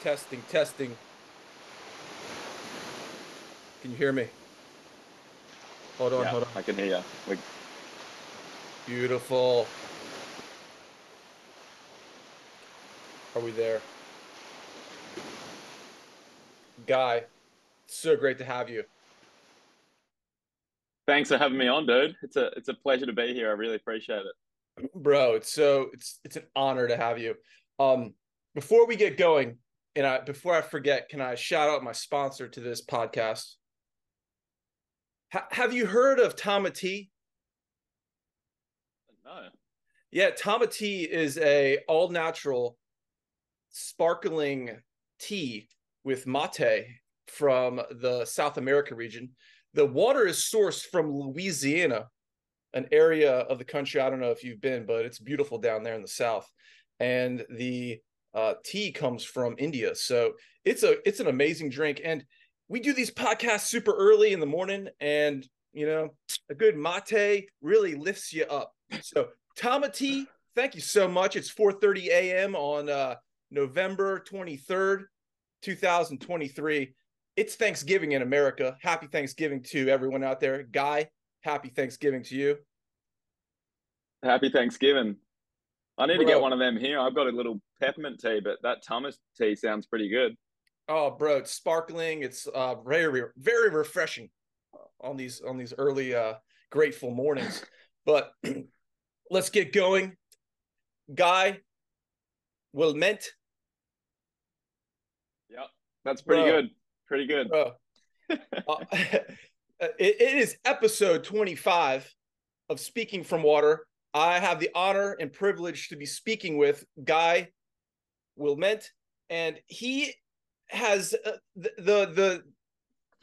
Testing, testing. Can you hear me? Hold on, yeah, hold on. I can hear you. We, Beautiful. Are we there? Guy, so great to have you. thanks for having me on, dude. It's a it's a pleasure to be here. I really appreciate it. Bro, it's so it's it's an honor to have you. Um before we get going, and I before I forget, can I shout out my sponsor to this podcast? Ha- have you heard of Tama Tea? No. Yeah, Tama Tea is a all natural sparkling tea with mate from the South America region. The water is sourced from Louisiana, an area of the country. I don't know if you've been, but it's beautiful down there in the South. And the uh, tea comes from India, so it's a it's an amazing drink. And we do these podcasts super early in the morning, and you know, a good mate really lifts you up. So Tama Tea, thank you so much. It's 4:30 a.m. on uh, November 23rd, 2023. It's Thanksgiving in America. Happy Thanksgiving to everyone out there. Guy, happy Thanksgiving to you. Happy Thanksgiving. I need to get one of them here. I've got a little peppermint tea, but that Thomas tea sounds pretty good. Oh, bro, it's sparkling. It's uh, very, very refreshing on these on these early, uh, grateful mornings. But let's get going. Guy, Williment, Yep. That's pretty Bro. good. Pretty good. bro. Uh, it, it is episode 25 of Speaking from Water. I have the honor and privilege to be speaking with Guy Williment, and he has uh, the, the the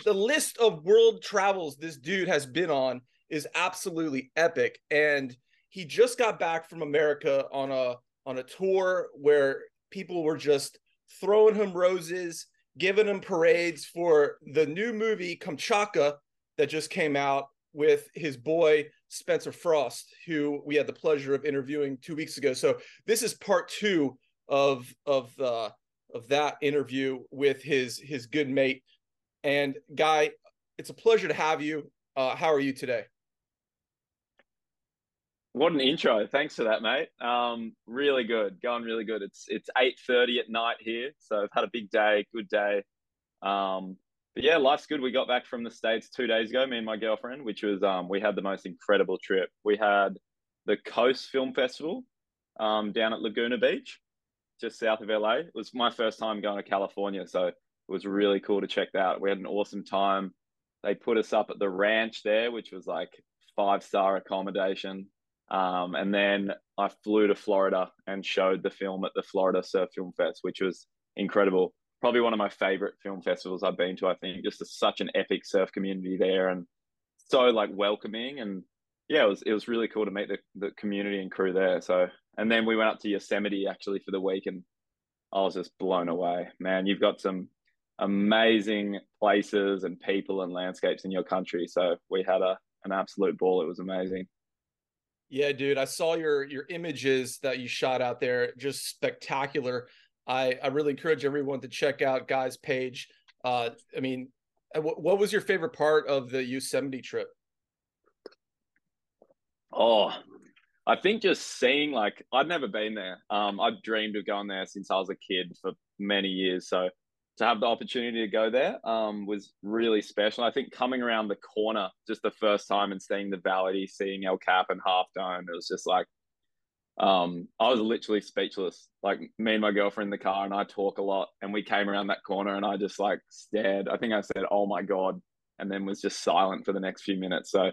the list of world travels this dude has been on is absolutely epic. And he just got back from America on a on a tour where people were just throwing him roses, giving him parades for the new movie Kamchatka that just came out with his boy Spencer Frost, who we had the pleasure of interviewing two weeks ago. So this is part two of of uh, of that interview with his his good mate. And Guy, it's a pleasure to have you. Uh, how are you today? What an intro. Thanks for that, mate. Um, really good. Going really good. It's it's 8:30 at night here. So I've had a big day, good day. Um, but yeah, life's good. We got back from the States two days ago, me and my girlfriend, which was um we had the most incredible trip. We had the Coast Film Festival um down at Laguna Beach, just south of LA. It was my first time going to California, so it was really cool to check that out. We had an awesome time. They put us up at the ranch there, which was like five star accommodation. Um, and then I flew to Florida and showed the film at the Florida Surf Film Fest, which was incredible. Probably one of my favorite film festivals I've been to. I think just a, such an epic surf community there, and so like welcoming. And yeah, it was it was really cool to meet the the community and crew there. So, and then we went up to Yosemite actually for the week, and I was just blown away. Man, you've got some amazing places and people and landscapes in your country. So we had a an absolute ball. It was amazing. Yeah, dude, I saw your your images that you shot out there, just spectacular. I I really encourage everyone to check out Guy's page. Uh, I mean, uh, what, what was your favorite part of the Yosemite trip? Oh, I think just seeing like I'd never been there. Um, I've dreamed of going there since I was a kid for many years. So to have the opportunity to go there um, was really special. I think coming around the corner just the first time and seeing the valley, seeing El Cap and Half Dome, it was just like um, I was literally speechless. Like me and my girlfriend in the car, and I talk a lot, and we came around that corner, and I just like stared. I think I said, "Oh my god," and then was just silent for the next few minutes. So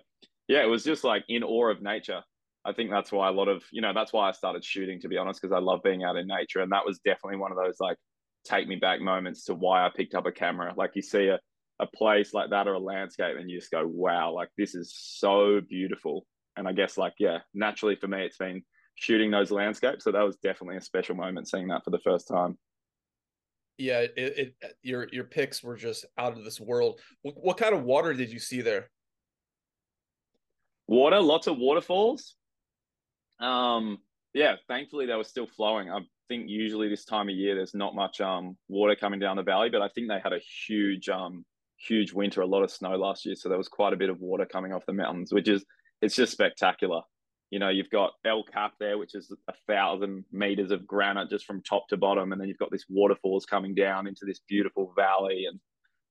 yeah, it was just like in awe of nature. I think that's why a lot of you know that's why I started shooting to be honest because I love being out in nature and that was definitely one of those like take me back moments to why I picked up a camera. Like you see a a place like that or a landscape and you just go wow like this is so beautiful and I guess like yeah naturally for me it's been shooting those landscapes so that was definitely a special moment seeing that for the first time. Yeah, it, it your your pics were just out of this world. What, what kind of water did you see there? Water, lots of waterfalls. Um, yeah, thankfully they were still flowing. I've think usually this time of year there's not much um water coming down the valley, but I think they had a huge um huge winter, a lot of snow last year, so there was quite a bit of water coming off the mountains, which is it's just spectacular. You know, you've got El Cap there, which is a thousand meters of granite just from top to bottom, and then you've got this waterfalls coming down into this beautiful valley, and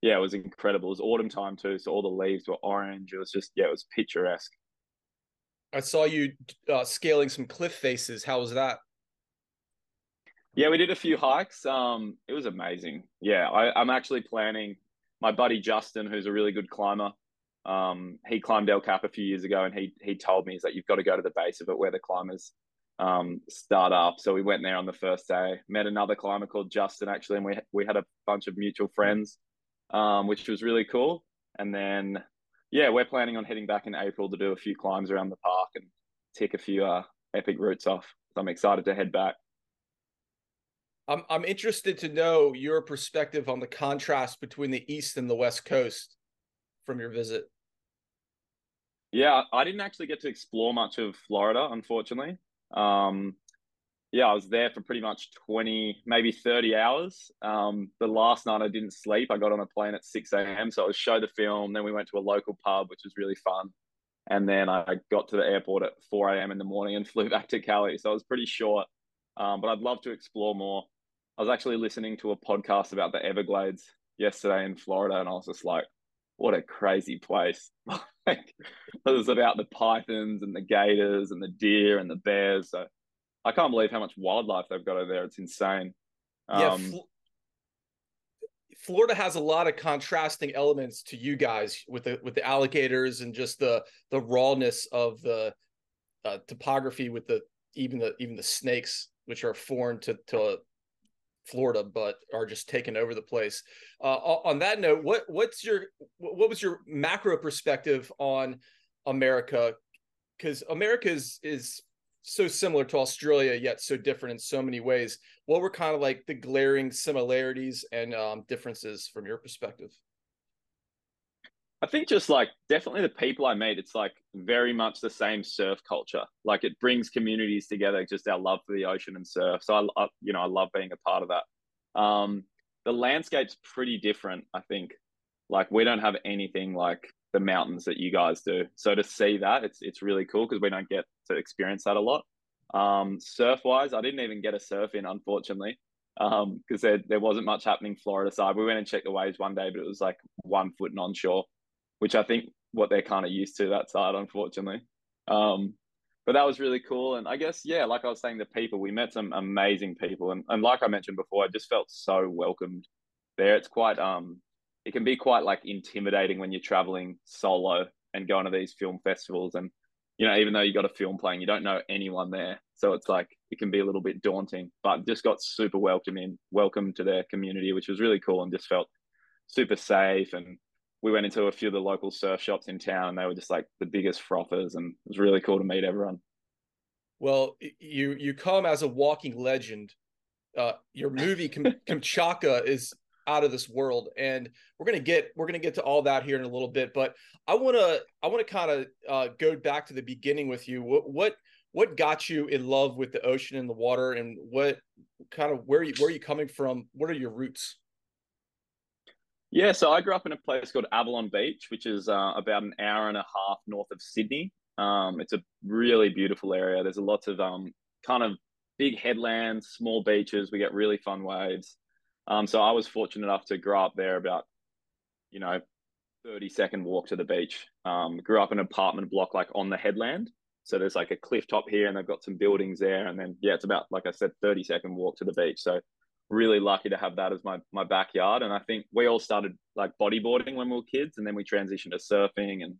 yeah, it was incredible. It was autumn time too, so all the leaves were orange. It was just yeah, it was picturesque. I saw you uh, scaling some cliff faces. How was that? Yeah, we did a few hikes. Um, it was amazing. Yeah, I, I'm actually planning. My buddy Justin, who's a really good climber, um, he climbed El Cap a few years ago, and he he told me is that you've got to go to the base of it where the climbers um, start up. So we went there on the first day. Met another climber called Justin actually, and we we had a bunch of mutual friends, um, which was really cool. And then yeah, we're planning on heading back in April to do a few climbs around the park and tick a few uh, epic routes off. So I'm excited to head back. I'm I'm interested to know your perspective on the contrast between the east and the west coast from your visit. Yeah, I didn't actually get to explore much of Florida, unfortunately. Um, yeah, I was there for pretty much 20, maybe 30 hours. Um, the last night I didn't sleep. I got on a plane at 6 a.m. So I was show the film. Then we went to a local pub, which was really fun. And then I got to the airport at 4 a.m. in the morning and flew back to Cali. So it was pretty short. Um, but I'd love to explore more. I was actually listening to a podcast about the Everglades yesterday in Florida, and I was just like, what a crazy place. it was about the pythons and the gators and the deer and the bears. So I can't believe how much wildlife they've got over there. It's insane. Yeah, um, Fl- Florida has a lot of contrasting elements to you guys with the with the alligators and just the the rawness of the uh, topography with the even the even the snakes which are foreign to to Florida, but are just taking over the place. Uh, on that note, what what's your what was your macro perspective on America? Because America is is so similar to Australia, yet so different in so many ways. What were kind of like the glaring similarities and um, differences from your perspective? I think just like definitely the people I meet, it's like very much the same surf culture. Like it brings communities together, just our love for the ocean and surf. So I, I you know, I love being a part of that. Um, the landscape's pretty different. I think, like we don't have anything like the mountains that you guys do. So to see that, it's it's really cool because we don't get to experience that a lot. Um, surf wise, I didn't even get a surf in, unfortunately, because um, there there wasn't much happening Florida side. We went and checked the waves one day, but it was like one foot and onshore which I think what they're kind of used to that side, unfortunately. Um, but that was really cool. And I guess, yeah, like I was saying, the people, we met some amazing people. And, and like I mentioned before, I just felt so welcomed there. It's quite, um, it can be quite like intimidating when you're traveling solo and going to these film festivals. And, you know, even though you got a film playing, you don't know anyone there. So it's like, it can be a little bit daunting, but just got super welcome in welcome to their community, which was really cool and just felt super safe and we went into a few of the local surf shops in town and they were just like the biggest frothers and it was really cool to meet everyone well you you come as a walking legend uh, your movie kamchatka is out of this world and we're gonna get we're gonna get to all that here in a little bit but i want to i want to kind of uh, go back to the beginning with you what what what got you in love with the ocean and the water and what kind of where you where are you coming from what are your roots yeah, so I grew up in a place called Avalon Beach, which is uh, about an hour and a half north of Sydney. Um, it's a really beautiful area. There's a lots of um, kind of big headlands, small beaches. We get really fun waves. Um, so I was fortunate enough to grow up there about, you know, 30 second walk to the beach. Um, grew up in an apartment block like on the headland. So there's like a cliff top here and they've got some buildings there. And then, yeah, it's about, like I said, 30 second walk to the beach. So really lucky to have that as my my backyard. And I think we all started like bodyboarding when we were kids, and then we transitioned to surfing. And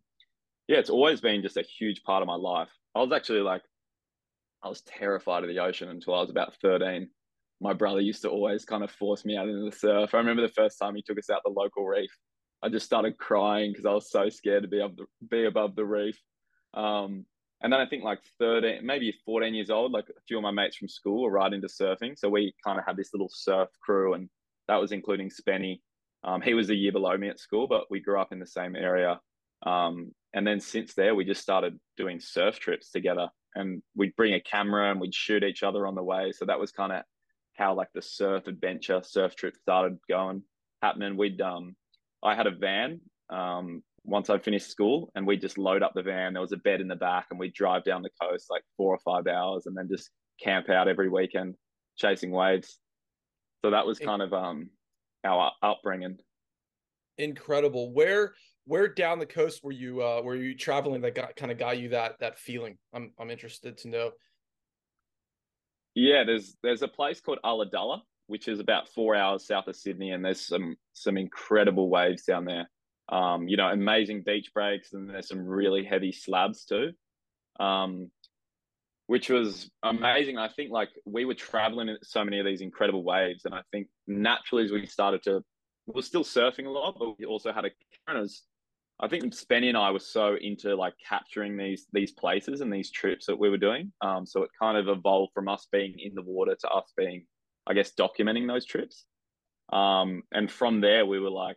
yeah, it's always been just a huge part of my life. I was actually like, I was terrified of the ocean until I was about thirteen. My brother used to always kind of force me out into the surf. I remember the first time he took us out the local reef. I just started crying because I was so scared to be up the, be above the reef. Um, and then I think like 13, maybe 14 years old, like a few of my mates from school were right into surfing. So we kind of had this little surf crew, and that was including Spenny. Um, he was a year below me at school, but we grew up in the same area. Um, and then since there, we just started doing surf trips together. And we'd bring a camera and we'd shoot each other on the way. So that was kind of how like the surf adventure surf trip started going happening. We'd um I had a van um once I finished school and we just load up the van. There was a bed in the back and we'd drive down the coast like four or five hours and then just camp out every weekend chasing waves. So that was kind of um our upbringing. Incredible. Where where down the coast were you uh were you traveling that got kind of got you that that feeling? I'm I'm interested to know. Yeah, there's there's a place called Ulladulla, which is about four hours south of Sydney, and there's some some incredible waves down there. Um, you know, amazing beach breaks, and there's some really heavy slabs too. Um, which was amazing. I think like we were traveling in so many of these incredible waves, and I think naturally as we started to, we are still surfing a lot, but we also had a. I think Spenny and I were so into like capturing these these places and these trips that we were doing. Um, so it kind of evolved from us being in the water to us being, I guess, documenting those trips. Um, and from there, we were like,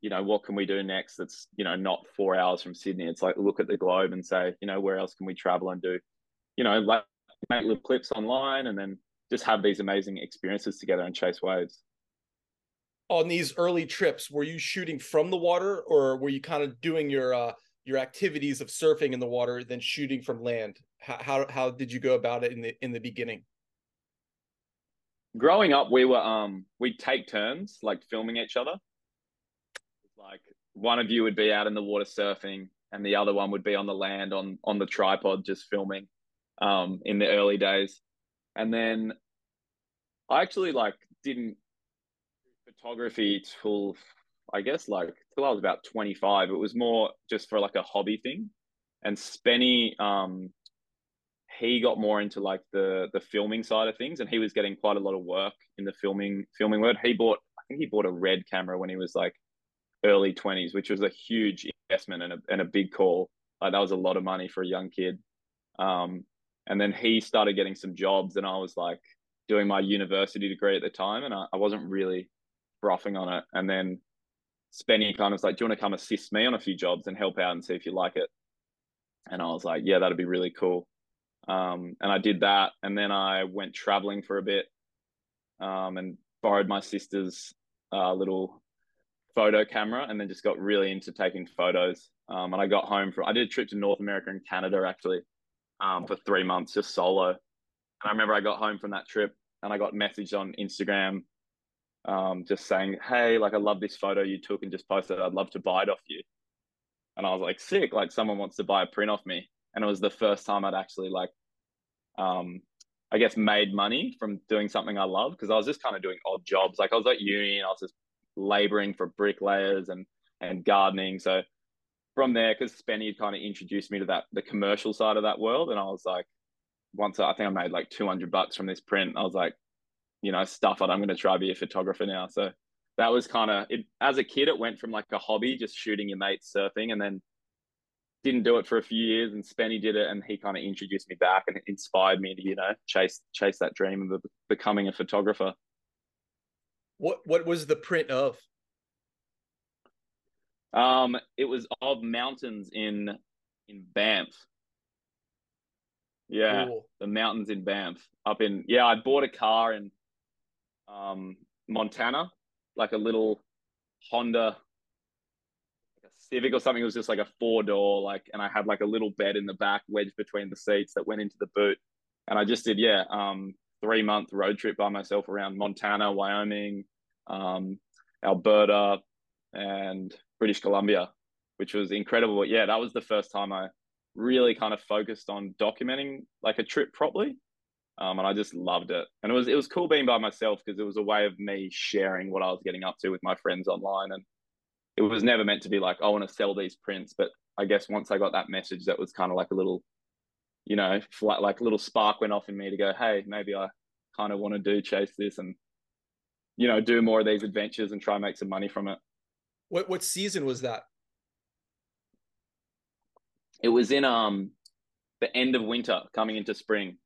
you know, what can we do next? That's you know not four hours from Sydney. It's like look at the globe and say, you know, where else can we travel and do, you know, like make little clips online and then just have these amazing experiences together and chase waves on these early trips were you shooting from the water or were you kind of doing your uh your activities of surfing in the water then shooting from land? How how, how did you go about it in the in the beginning? Growing up we were um we'd take turns like filming each other. Like one of you would be out in the water surfing and the other one would be on the land on on the tripod just filming um in the early days. And then i actually like didn't photography till I guess like till I was about 25. It was more just for like a hobby thing. And Spenny, um, he got more into like the the filming side of things, and he was getting quite a lot of work in the filming filming world. He bought, I think he bought a red camera when he was like early 20s, which was a huge investment and a and a big call. Like that was a lot of money for a young kid. Um, and then he started getting some jobs, and I was like doing my university degree at the time, and I, I wasn't really frothing on it. And then Spenny kind of was like, Do you want to come assist me on a few jobs and help out and see if you like it? And I was like, Yeah, that'd be really cool. Um, and I did that. And then I went traveling for a bit um, and borrowed my sister's uh, little photo camera and then just got really into taking photos. Um, and I got home from, I did a trip to North America and Canada actually um, for three months, just solo. And I remember I got home from that trip and I got messaged on Instagram um, just saying, "Hey, like I love this photo you took and just posted. I'd love to buy it off you." And I was like, "Sick! Like someone wants to buy a print off me." And it was the first time I'd actually like, um, I guess, made money from doing something I love because I was just kind of doing odd jobs. Like I was at uni and I was just laboring for bricklayers and and gardening. So from there, because Spenny had kind of introduced me to that the commercial side of that world, and I was like, once I think I made like two hundred bucks from this print. I was like, you know, stuff it. I'm going to try be a photographer now. So that was kind of it. As a kid, it went from like a hobby, just shooting your mates surfing, and then didn't do it for a few years. And Spenny did it, and he kind of introduced me back and inspired me to, you know, chase chase that dream of becoming a photographer. What what was the print of? Um, it was of mountains in in Banff. Yeah, cool. the mountains in Banff. Up in yeah, I bought a car and um, Montana, like a little Honda like Civic or something. It was just like a four door, like, and I had like a little bed in the back, wedged between the seats that went into the boot. And I just did, yeah, um, three month road trip by myself around Montana, Wyoming, um, Alberta, and British Columbia, which was incredible. But yeah, that was the first time I really kind of focused on documenting like a trip properly um, and I just loved it. And it was it was cool being by myself because it was a way of me sharing what I was getting up to with my friends online. And it was never meant to be like I want to sell these prints, but I guess once I got that message, that was kind of like a little, you know, flat, like a little spark went off in me to go, hey, maybe I kind of want to do chase this and you know do more of these adventures and try and make some money from it. What what season was that? It was in um the end of winter, coming into spring.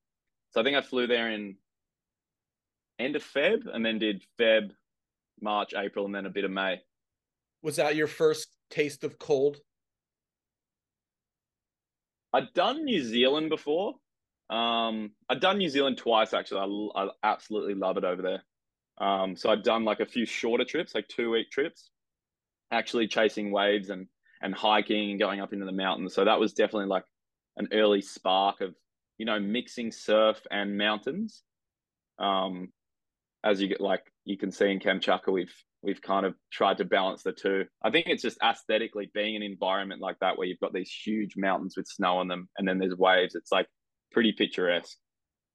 So I think I flew there in end of Feb and then did Feb, March, April, and then a bit of May. Was that your first taste of cold? I'd done New Zealand before, Um, I'd done New Zealand twice actually. I, I absolutely love it over there. Um, so I'd done like a few shorter trips, like two week trips, actually chasing waves and and hiking and going up into the mountains. So that was definitely like an early spark of you know mixing surf and mountains. Um, as you get like you can see in Kamchatka, we've we've kind of tried to balance the two. I think it's just aesthetically being an environment like that where you've got these huge mountains with snow on them, and then there's waves. It's like pretty picturesque.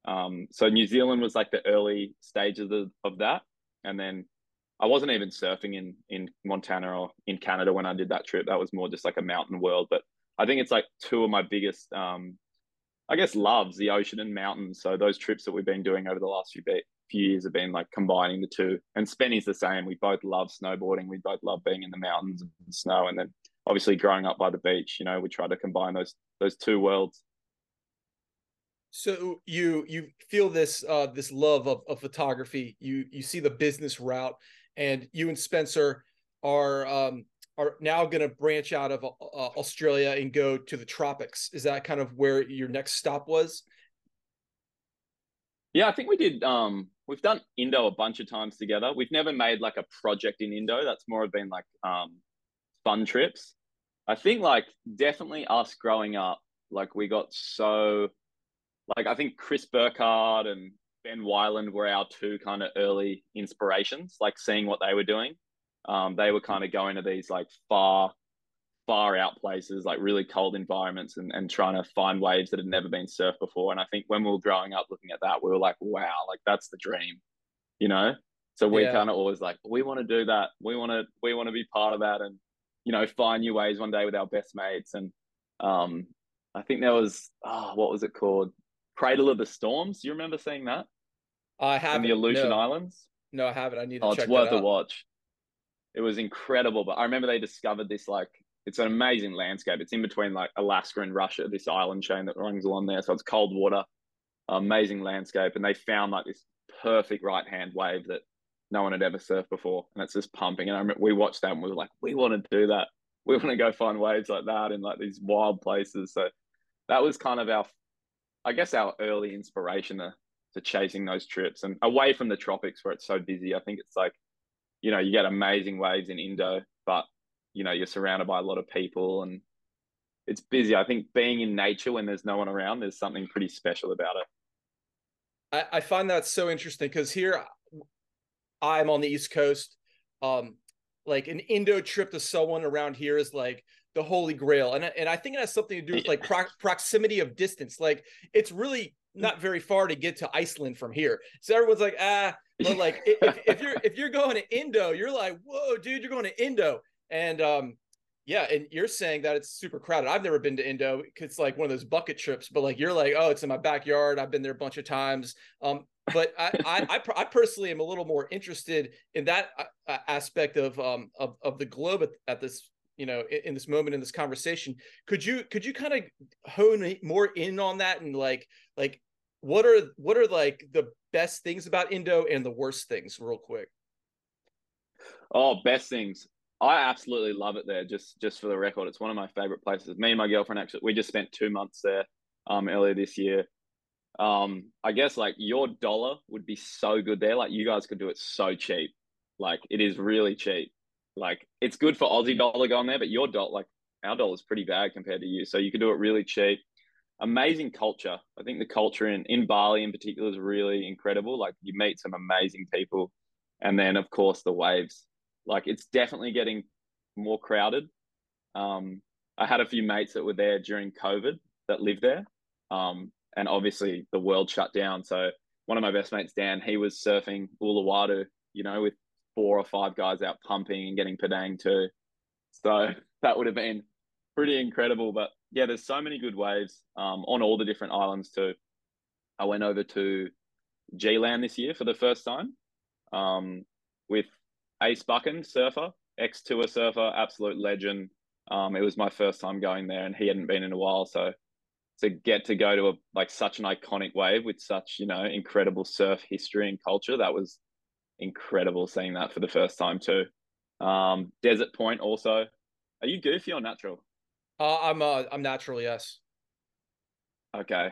Um, so New Zealand was like the early stages of, of that, and then I wasn't even surfing in in Montana or in Canada when I did that trip. That was more just like a mountain world. But I think it's like two of my biggest, um, I guess, loves the ocean and mountains. So those trips that we've been doing over the last few few years have been like combining the two. And Spenny's the same. We both love snowboarding. We both love being in the mountains and snow. And then obviously growing up by the beach, you know, we try to combine those those two worlds. So you you feel this uh this love of, of photography. You you see the business route, and you and Spencer are um are now going to branch out of uh, Australia and go to the tropics. Is that kind of where your next stop was? Yeah, I think we did. Um, we've done Indo a bunch of times together. We've never made like a project in Indo. That's more of been like um, fun trips. I think like definitely us growing up, like we got so, like I think Chris Burkard and Ben Weiland were our two kind of early inspirations. Like seeing what they were doing, um, they were kind of going to these like far far out places, like really cold environments, and, and trying to find waves that had never been surfed before. And I think when we were growing up looking at that, we were like, wow, like that's the dream, you know? So we yeah. kind of always like, we want to do that. We want to, we want to be part of that and, you know, find new ways one day with our best mates. And um, I think there was, oh, what was it called? Cradle of the Storms. Do you remember seeing that? I have In the Aleutian no. Islands? No, I haven't. I need to oh, check it's worth a watch. It was incredible. But I remember they discovered this like it's an amazing landscape. It's in between like Alaska and Russia, this island chain that runs along there. So it's cold water, amazing landscape. And they found like this perfect right hand wave that no one had ever surfed before. And it's just pumping. And I remember we watched that and we were like, we want to do that. We want to go find waves like that in like these wild places. So that was kind of our, I guess, our early inspiration to, to chasing those trips and away from the tropics where it's so busy. I think it's like, you know, you get amazing waves in Indo, but you know you're surrounded by a lot of people and it's busy. I think being in nature when there's no one around, there's something pretty special about it. I, I find that so interesting because here I'm on the East Coast. Um, like an Indo trip to someone around here is like the holy grail, and and I think it has something to do with like pro- proximity of distance. Like it's really not very far to get to Iceland from here, so everyone's like ah. But like if, if you're if you're going to Indo, you're like whoa, dude, you're going to Indo and um, yeah, and you're saying that it's super crowded. I've never been to Indo. It's like one of those bucket trips, but like you're like, oh, it's in my backyard. I've been there a bunch of times. Um, but I, I, I, I, personally am a little more interested in that uh, aspect of um of, of the globe at, at this you know in, in, this moment in this conversation. Could you could you kind of hone more in on that and like like what are what are like the best things about Indo and the worst things, real quick? Oh, best things. I absolutely love it there. Just just for the record, it's one of my favorite places. Me and my girlfriend actually we just spent two months there um earlier this year. Um, I guess like your dollar would be so good there. Like you guys could do it so cheap. Like it is really cheap. Like it's good for Aussie dollar going there, but your dollar like our dollar is pretty bad compared to you. So you could do it really cheap. Amazing culture. I think the culture in, in Bali in particular is really incredible. Like you meet some amazing people. And then of course the waves like it's definitely getting more crowded. Um, I had a few mates that were there during COVID that lived there. Um, and obviously the world shut down. So one of my best mates, Dan, he was surfing Uluwatu, you know, with four or five guys out pumping and getting Padang too. So that would have been pretty incredible. But yeah, there's so many good waves um, on all the different islands too. I went over to G Land this year for the first time um, with Ace Buchan, surfer, ex tour surfer, absolute legend. Um, it was my first time going there, and he hadn't been in a while. So to get to go to a like such an iconic wave with such you know incredible surf history and culture, that was incredible seeing that for the first time too. Um, Desert Point also. Are you goofy or natural? Uh, I'm uh, I'm natural, yes. Okay.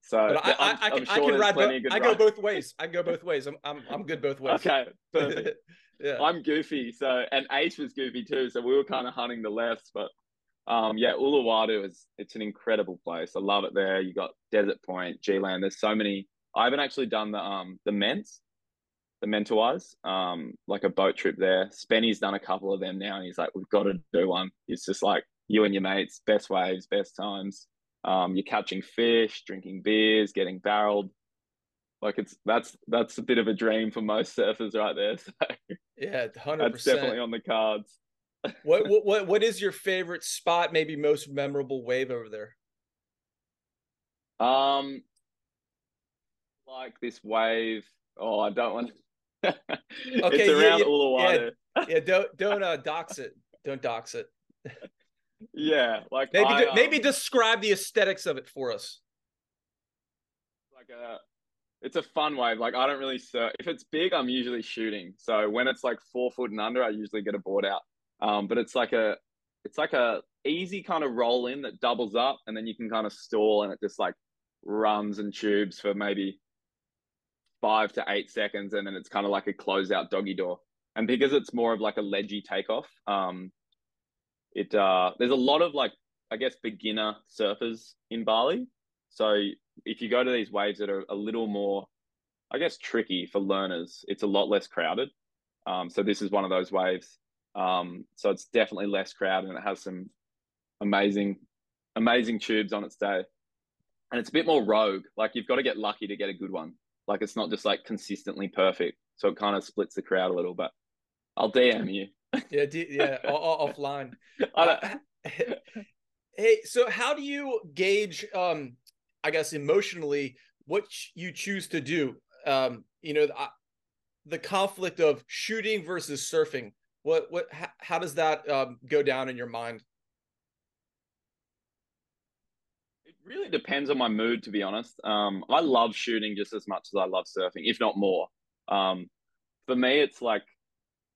So I, I, I, can, sure I can ride. Bo- I go both ways. I go both ways. I'm I'm I'm good both ways. Okay, perfect. yeah, I'm goofy. So and Ace was goofy too. So we were kind of hunting the lefts, but um, yeah, Uluwatu is it's an incredible place. I love it there. You got Desert Point, G Land. There's so many. I haven't actually done the um the Ments, the Mentawais, um, like a boat trip there. Spenny's done a couple of them now, and he's like, we've got to do one. It's just like you and your mates, best waves, best times. Um, you're catching fish, drinking beers, getting barreled. Like it's that's that's a bit of a dream for most surfers right there. So yeah, hundred percent. That's definitely on the cards what, what what is your favorite spot? Maybe most memorable wave over there. Um, like this wave. Oh, I don't want. To... okay, it's around yeah, Uluwatu. Yeah, yeah, don't don't uh, dox it. Don't dox it. Yeah, like maybe I, um, maybe describe the aesthetics of it for us. Like a, it's a fun wave. Like I don't really surf. If it's big, I'm usually shooting. So when it's like four foot and under, I usually get a board out. Um, but it's like a it's like a easy kind of roll in that doubles up and then you can kind of stall and it just like runs and tubes for maybe five to eight seconds and then it's kind of like a closeout doggy door. And because it's more of like a ledgy takeoff, um, it uh, there's a lot of like I guess beginner surfers in Bali. So if you go to these waves that are a little more, I guess, tricky for learners, it's a lot less crowded. Um, so this is one of those waves um, so it's definitely less crowded and it has some amazing, amazing tubes on its day. And it's a bit more rogue. Like you've got to get lucky to get a good one. Like it's not just like consistently perfect. So it kind of splits the crowd a little bit. I'll DM you. Yeah, d- yeah, offline. Uh, hey, so how do you gauge? Um, I guess emotionally, what you choose to do. Um, you know, the, the conflict of shooting versus surfing. What what how, how does that um, go down in your mind? It really depends on my mood, to be honest. Um, I love shooting just as much as I love surfing, if not more. Um, for me, it's like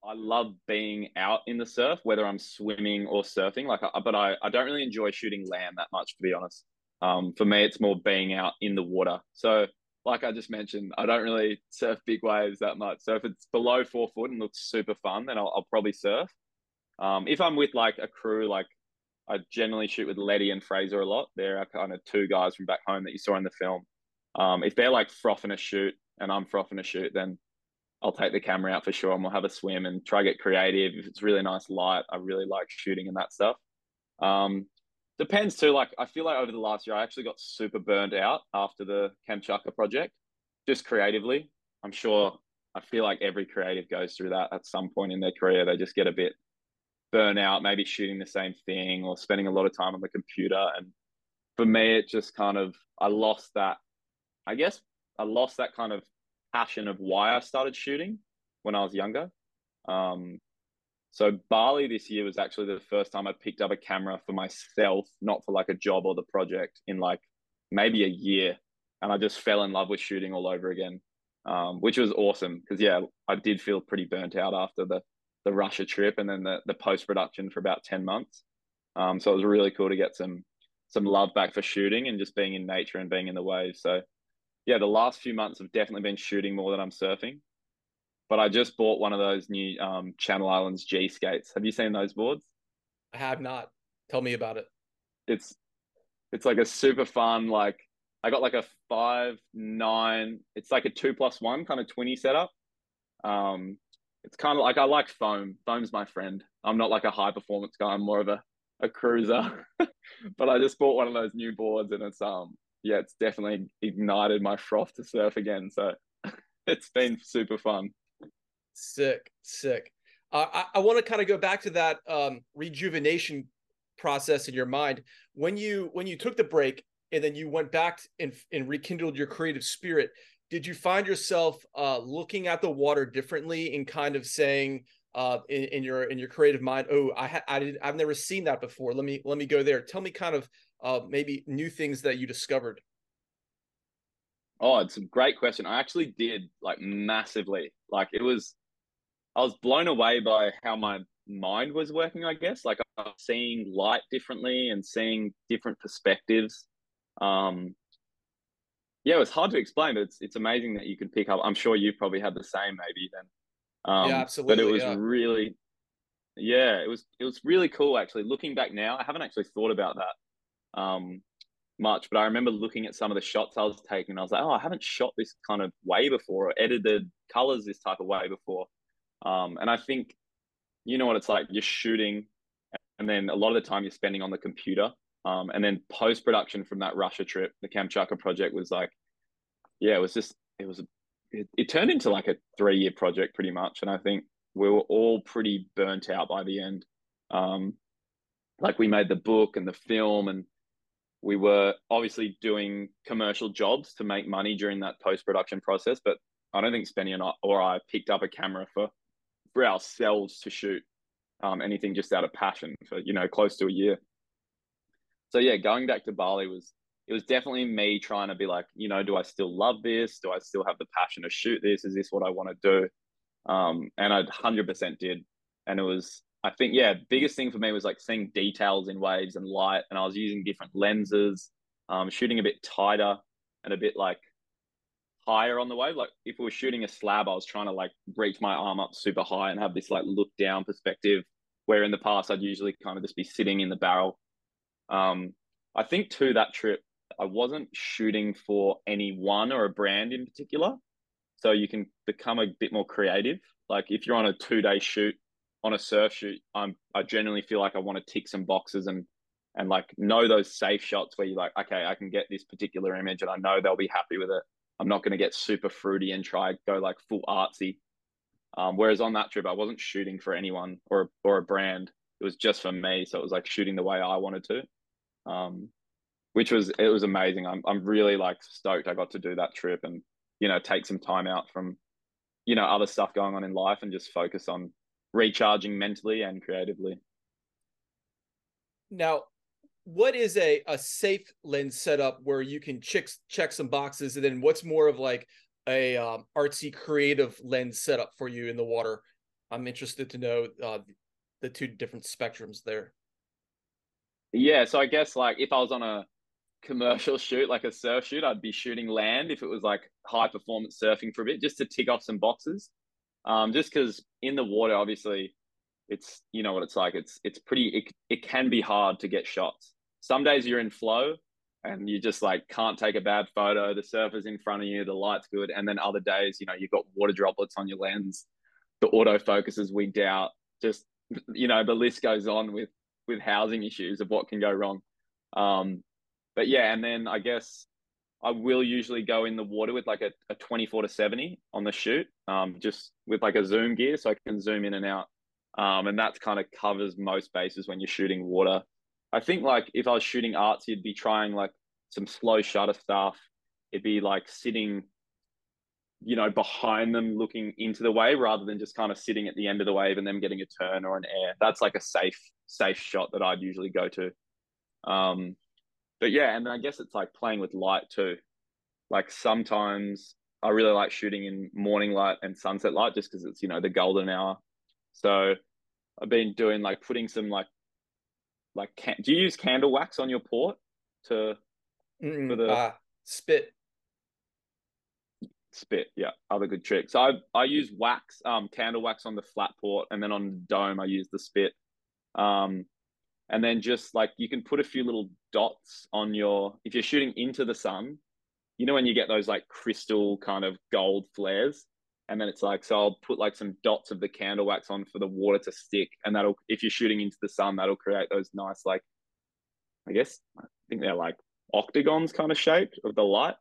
I love being out in the surf, whether I'm swimming or surfing. Like, I, but I, I don't really enjoy shooting land that much, to be honest. Um, for me, it's more being out in the water. So like I just mentioned, I don't really surf big waves that much. So if it's below four foot and looks super fun, then I'll, I'll probably surf. Um, if I'm with like a crew, like I generally shoot with Letty and Fraser a lot. They're kind of two guys from back home that you saw in the film. Um, if they're like frothing a shoot and I'm frothing a shoot, then I'll take the camera out for sure and we'll have a swim and try get creative. If it's really nice light, I really like shooting and that stuff. Um, depends too. Like I feel like over the last year, I actually got super burned out after the Kamchatka project, just creatively. I'm sure. I feel like every creative goes through that at some point in their career. They just get a bit burnt out, maybe shooting the same thing or spending a lot of time on the computer. And for me, it just kind of I lost that. I guess I lost that kind of passion of why I started shooting when I was younger. Um, so Bali this year was actually the first time I picked up a camera for myself, not for like a job or the project in like maybe a year. And I just fell in love with shooting all over again, um, which was awesome because yeah, I did feel pretty burnt out after the the Russia trip and then the the post production for about ten months. Um, so it was really cool to get some some love back for shooting and just being in nature and being in the waves. So yeah, the last few months have definitely been shooting more than I'm surfing but I just bought one of those new um, Channel Islands G skates. Have you seen those boards? I have not. Tell me about it. It's it's like a super fun like I got like a five nine. It's like a two plus one kind of twenty setup. Um, it's kind of like I like foam. Foam's my friend. I'm not like a high performance guy. I'm more of a a cruiser. but I just bought one of those new boards, and it's um yeah, it's definitely ignited my froth to surf again. So it's been super fun. Sick, sick. Uh, I, I want to kind of go back to that um, rejuvenation process in your mind when you when you took the break and then you went back and, and rekindled your creative spirit. Did you find yourself uh, looking at the water differently and kind of saying uh, in, in your in your creative mind, "Oh, I ha- I did I've never seen that before. Let me let me go there." Tell me kind of uh, maybe new things that you discovered. Oh, it's a great question. I actually did like massively. Like it was I was blown away by how my mind was working, I guess. Like I was seeing light differently and seeing different perspectives. Um, yeah, it was hard to explain, but it's it's amazing that you could pick up. I'm sure you probably had the same maybe then. Um, yeah, absolutely. But it was yeah. really, yeah, it was it was really cool actually. Looking back now, I haven't actually thought about that um, much, but I remember looking at some of the shots I was taking. And I was like, oh, I haven't shot this kind of way before, or edited colors this type of way before. Um, and I think, you know what it's like. You're shooting, and then a lot of the time you're spending on the computer. Um, and then post production from that Russia trip, the Kamchatka project was like, yeah, it was just, it was, it, it turned into like a three year project pretty much. And I think we were all pretty burnt out by the end. Um, like we made the book and the film, and we were obviously doing commercial jobs to make money during that post production process. But I don't think Spenny and I, or I picked up a camera for for ourselves to shoot um, anything just out of passion for you know close to a year so yeah, going back to Bali was it was definitely me trying to be like, you know, do I still love this? Do I still have the passion to shoot this? Is this what I want to do? Um, and I hundred percent did. And it was, I think, yeah, biggest thing for me was like seeing details in waves and light. And I was using different lenses, um, shooting a bit tighter and a bit like higher on the wave. Like if we were shooting a slab, I was trying to like reach my arm up super high and have this like look down perspective. Where in the past I'd usually kind of just be sitting in the barrel um, I think to that trip, I wasn't shooting for any one or a brand in particular. So you can become a bit more creative. Like if you're on a two day shoot on a surf shoot, I'm I generally feel like I want to tick some boxes and and like know those safe shots where you're like, okay, I can get this particular image and I know they'll be happy with it. I'm not going to get super fruity and try go like full artsy. Um, whereas on that trip, I wasn't shooting for anyone or or a brand. It was just for me, so it was like shooting the way I wanted to um, which was it was amazing. I'm I'm really like stoked I got to do that trip and you know take some time out from you know other stuff going on in life and just focus on recharging mentally and creatively. Now, what is a a safe lens setup where you can check check some boxes, and then what's more of like a um, artsy creative lens setup for you in the water? I'm interested to know uh, the two different spectrums there. Yeah, so I guess like if I was on a commercial shoot, like a surf shoot, I'd be shooting land if it was like high performance surfing for a bit, just to tick off some boxes. Um, just because in the water, obviously, it's you know what it's like. It's it's pretty. It it can be hard to get shots. Some days you're in flow and you just like can't take a bad photo. The surfer's in front of you, the light's good, and then other days, you know, you've got water droplets on your lens, the autofocus is wigged out. Just you know, the list goes on with with housing issues of what can go wrong. Um, but yeah, and then I guess I will usually go in the water with like a, a 24 to 70 on the shoot, um, just with like a zoom gear so I can zoom in and out. Um, and that kind of covers most bases when you're shooting water. I think like if I was shooting arts, you'd be trying like some slow shutter stuff. It'd be like sitting you know, behind them looking into the wave rather than just kind of sitting at the end of the wave and them getting a turn or an air. That's like a safe, safe shot that I'd usually go to. Um, but yeah, and I guess it's like playing with light too. Like sometimes I really like shooting in morning light and sunset light just because it's, you know, the golden hour. So I've been doing like putting some like, like, can- do you use candle wax on your port to, Mm-mm, for the uh, spit? spit yeah other good tricks i i use wax um candle wax on the flat port and then on the dome i use the spit um and then just like you can put a few little dots on your if you're shooting into the sun you know when you get those like crystal kind of gold flares and then it's like so i'll put like some dots of the candle wax on for the water to stick and that'll if you're shooting into the sun that'll create those nice like i guess i think they're like octagons kind of shaped of the light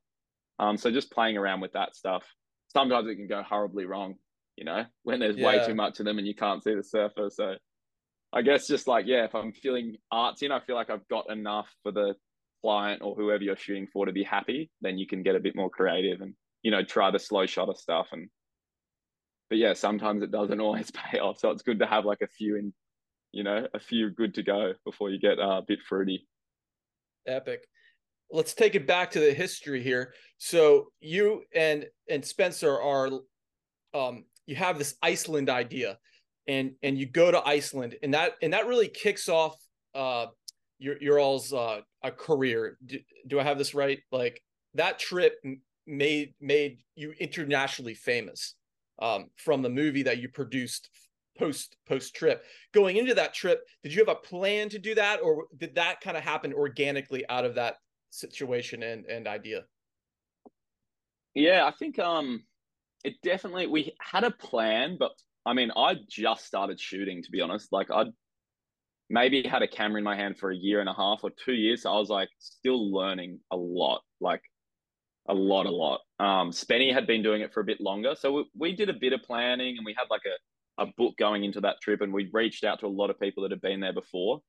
um, so just playing around with that stuff. Sometimes it can go horribly wrong, you know, when there's yeah. way too much of them and you can't see the surfer. So I guess just like, yeah, if I'm feeling artsy and I feel like I've got enough for the client or whoever you're shooting for to be happy, then you can get a bit more creative and, you know, try the slow shutter stuff. And, but yeah, sometimes it doesn't always pay off. So it's good to have like a few in, you know, a few good to go before you get uh, a bit fruity. Epic let's take it back to the history here. So you and and Spencer are um you have this Iceland idea and and you go to Iceland and that and that really kicks off uh your your all's uh a career. Do, do I have this right? Like that trip made made you internationally famous um, from the movie that you produced post post trip. Going into that trip, did you have a plan to do that, or did that kind of happen organically out of that situation and and idea? Yeah, I think um, it definitely we had a plan, but I mean, I just started shooting to be honest. Like I'd maybe had a camera in my hand for a year and a half or two years. So I was like still learning a lot, like a lot, a lot. Um, Spenny had been doing it for a bit longer. So we, we did a bit of planning and we had like a, a book going into that trip and we reached out to a lot of people that had been there before,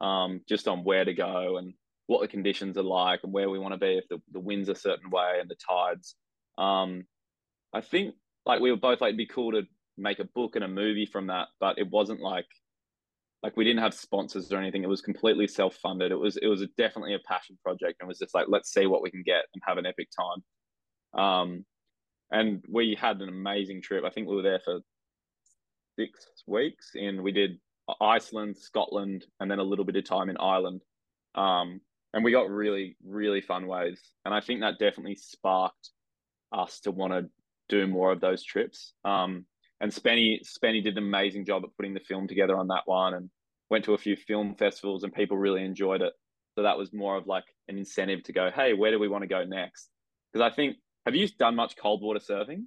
um, just on where to go and what the conditions are like and where we want to be if the, the wind's a certain way and the tides. Um, I think like we were both like, it'd be cool to make a book and a movie from that, but it wasn't like like we didn't have sponsors or anything. It was completely self funded. It was it was a, definitely a passion project, and was just like let's see what we can get and have an epic time. Um, and we had an amazing trip. I think we were there for six weeks, and we did Iceland, Scotland, and then a little bit of time in Ireland. Um, and we got really really fun waves, and I think that definitely sparked us to want to do more of those trips. Um, and Spenny Spenny did an amazing job at putting the film together on that one, and went to a few film festivals, and people really enjoyed it. So that was more of like an incentive to go, hey, where do we want to go next? Because I think, have you done much cold water surfing?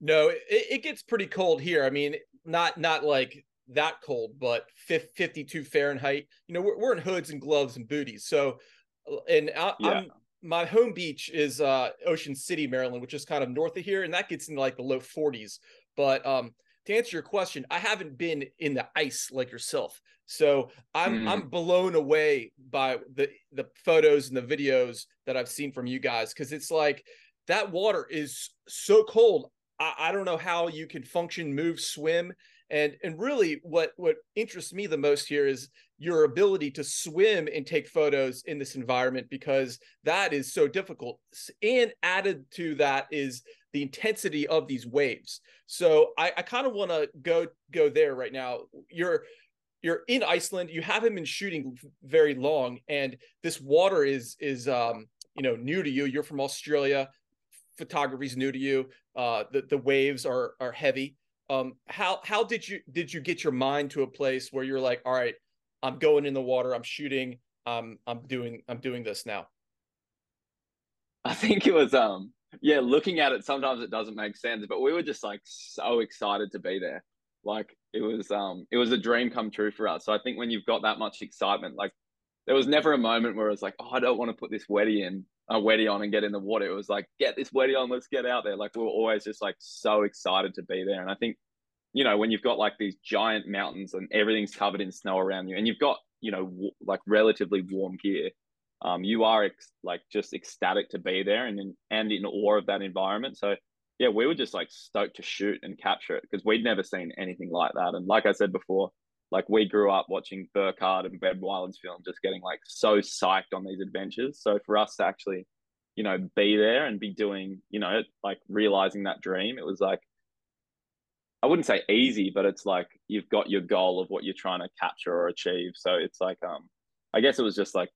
No, it, it gets pretty cold here. I mean, not not like that cold, but 52 Fahrenheit. You know, we're, we're in hoods and gloves and booties. So, and I, yeah. I'm my home beach is uh, Ocean City, Maryland, which is kind of north of here, and that gets into like the low 40s. But um, to answer your question, I haven't been in the ice like yourself, so I'm mm. I'm blown away by the the photos and the videos that I've seen from you guys because it's like that water is so cold. I, I don't know how you can function, move, swim, and and really what what interests me the most here is your ability to swim and take photos in this environment because that is so difficult. And added to that is the intensity of these waves. So I, I kind of want to go go there right now. You're you're in Iceland. You haven't been shooting very long, and this water is is um, you know new to you. You're from Australia. Photography is new to you. Uh, the the waves are are heavy. Um, how how did you did you get your mind to a place where you're like, all right, I'm going in the water. I'm shooting. Um, I'm doing I'm doing this now. I think it was um yeah, looking at it, sometimes it doesn't make sense, but we were just like so excited to be there. Like it was, um, it was a dream come true for us. So I think when you've got that much excitement, like there was never a moment where it was like, oh, I don't want to put this wetty in, a wetty on and get in the water. It was like, get this wetty on, let's get out there. Like we were always just like so excited to be there. And I think, you know, when you've got like these giant mountains and everything's covered in snow around you, and you've got, you know, w- like relatively warm gear, um, you are ex- like just ecstatic to be there and in, and in awe of that environment. So yeah, we were just like stoked to shoot and capture it because we'd never seen anything like that. And like I said before, like we grew up watching Burkard and Ben Weiland's film, just getting like so psyched on these adventures. So for us to actually, you know, be there and be doing, you know, like realizing that dream, it was like I wouldn't say easy, but it's like you've got your goal of what you're trying to capture or achieve. So it's like um I guess it was just like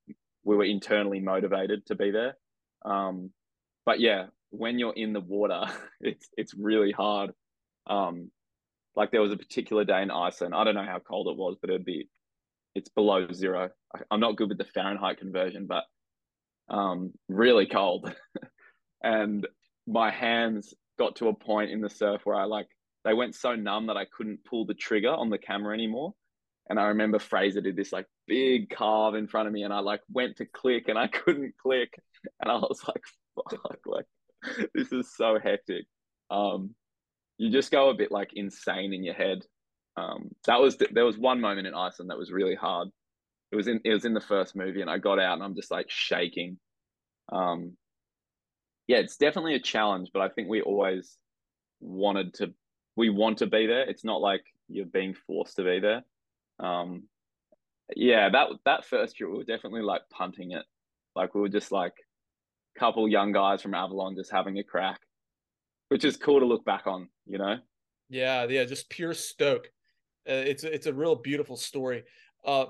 we were internally motivated to be there. Um, but yeah, when you're in the water, it's it's really hard. Um, like there was a particular day in Iceland. I don't know how cold it was, but it'd be it's below zero. I, I'm not good with the Fahrenheit conversion, but um, really cold. and my hands got to a point in the surf where I like they went so numb that I couldn't pull the trigger on the camera anymore. And I remember Fraser did this like big carve in front of me, and I like went to click and I couldn't click, and I was like, "Fuck!" Like this is so hectic. Um, you just go a bit like insane in your head. Um, that was the, there was one moment in Iceland that was really hard. It was in it was in the first movie, and I got out and I'm just like shaking. Um, yeah, it's definitely a challenge, but I think we always wanted to. We want to be there. It's not like you're being forced to be there. Um, yeah, that that first year we were definitely like punting it. Like we were just like a couple young guys from Avalon just having a crack, which is cool to look back on, you know. Yeah, yeah, just pure stoke. Uh, it's it's a real beautiful story. Uh,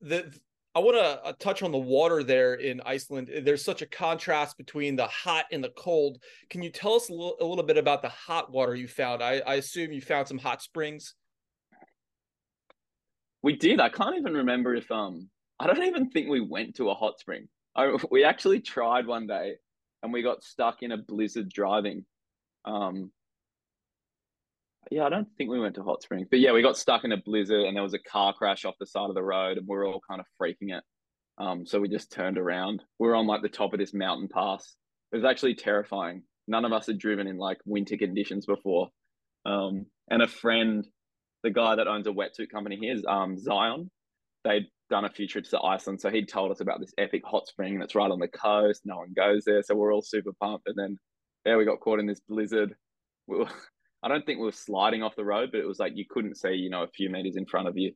the I want to uh, touch on the water there in Iceland. There's such a contrast between the hot and the cold. Can you tell us a little, a little bit about the hot water you found? I, I assume you found some hot springs. We did. I can't even remember if um I don't even think we went to a hot spring. I, we actually tried one day and we got stuck in a blizzard driving. Um, yeah, I don't think we went to hot springs, but yeah, we got stuck in a blizzard and there was a car crash off the side of the road and we are all kind of freaking it. Um, so we just turned around. We are on like the top of this mountain pass. It was actually terrifying. None of us had driven in like winter conditions before. Um, and a friend, the guy that owns a wetsuit company here, is um, Zion. They'd done a few trips to Iceland, so he'd told us about this epic hot spring that's right on the coast. No one goes there, so we're all super pumped. And then, yeah, we got caught in this blizzard. We were, I don't think we were sliding off the road, but it was like you couldn't see, you know, a few meters in front of you.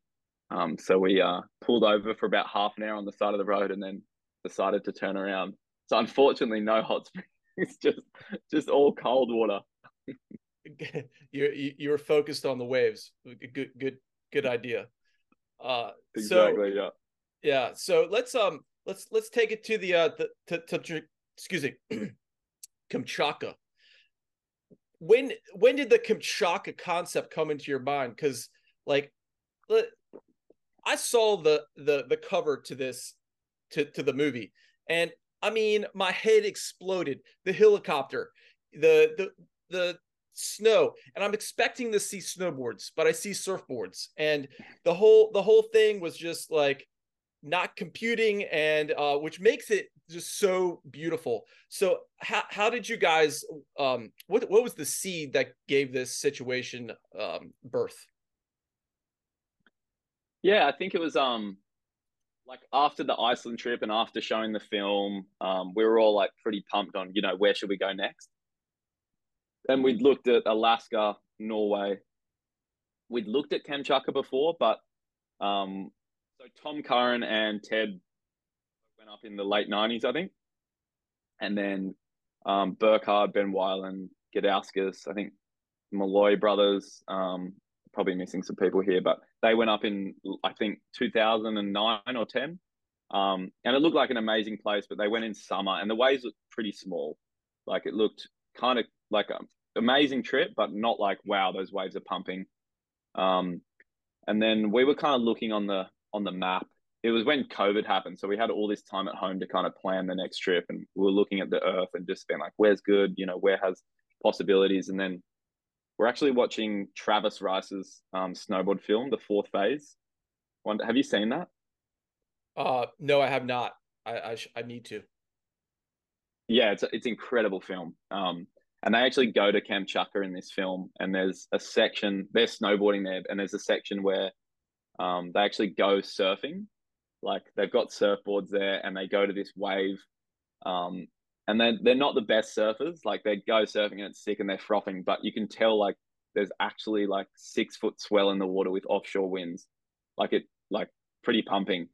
Um, so we uh, pulled over for about half an hour on the side of the road, and then decided to turn around. So unfortunately, no hot springs, just just all cold water. you you were focused on the waves. Good good good idea. Uh, exactly. So, yeah. Yeah. So let's um let's let's take it to the uh the to, to excuse me Kamchatka when when did the Kamchatka concept come into your mind? Because like, I saw the the the cover to this to to the movie, and I mean, my head exploded. The helicopter, the the the snow, and I'm expecting to see snowboards, but I see surfboards, and the whole the whole thing was just like not computing and uh, which makes it just so beautiful. So how, how did you guys um what what was the seed that gave this situation um birth? Yeah i think it was um like after the iceland trip and after showing the film um we were all like pretty pumped on you know where should we go next? And we'd looked at alaska norway. We'd looked at kamchatka before but um so Tom Curran and Ted went up in the late nineties, I think, and then um, Burkard, Ben Weiland, Gudauskas, I think Malloy brothers. Um, probably missing some people here, but they went up in I think 2009 or 10. Um, and it looked like an amazing place, but they went in summer and the waves looked pretty small. Like it looked kind of like an amazing trip, but not like, wow, those waves are pumping. Um, and then we were kind of looking on the on the map. It was when COVID happened, so we had all this time at home to kind of plan the next trip, and we were looking at the Earth and just being like, "Where's good? You know, where has possibilities?" And then we're actually watching Travis Rice's um, snowboard film, The Fourth Phase. One, have you seen that? Uh, no, I have not. I I, I need to. Yeah, it's a, it's incredible film. Um, and they actually go to Kamchatka in this film, and there's a section they're snowboarding there, and there's a section where um, they actually go surfing. Like they've got surfboards there and they go to this wave. Um, and then they're not the best surfers. Like they go surfing and it's sick and they're frothing, but you can tell like there's actually like six foot swell in the water with offshore winds. Like it, like pretty pumping.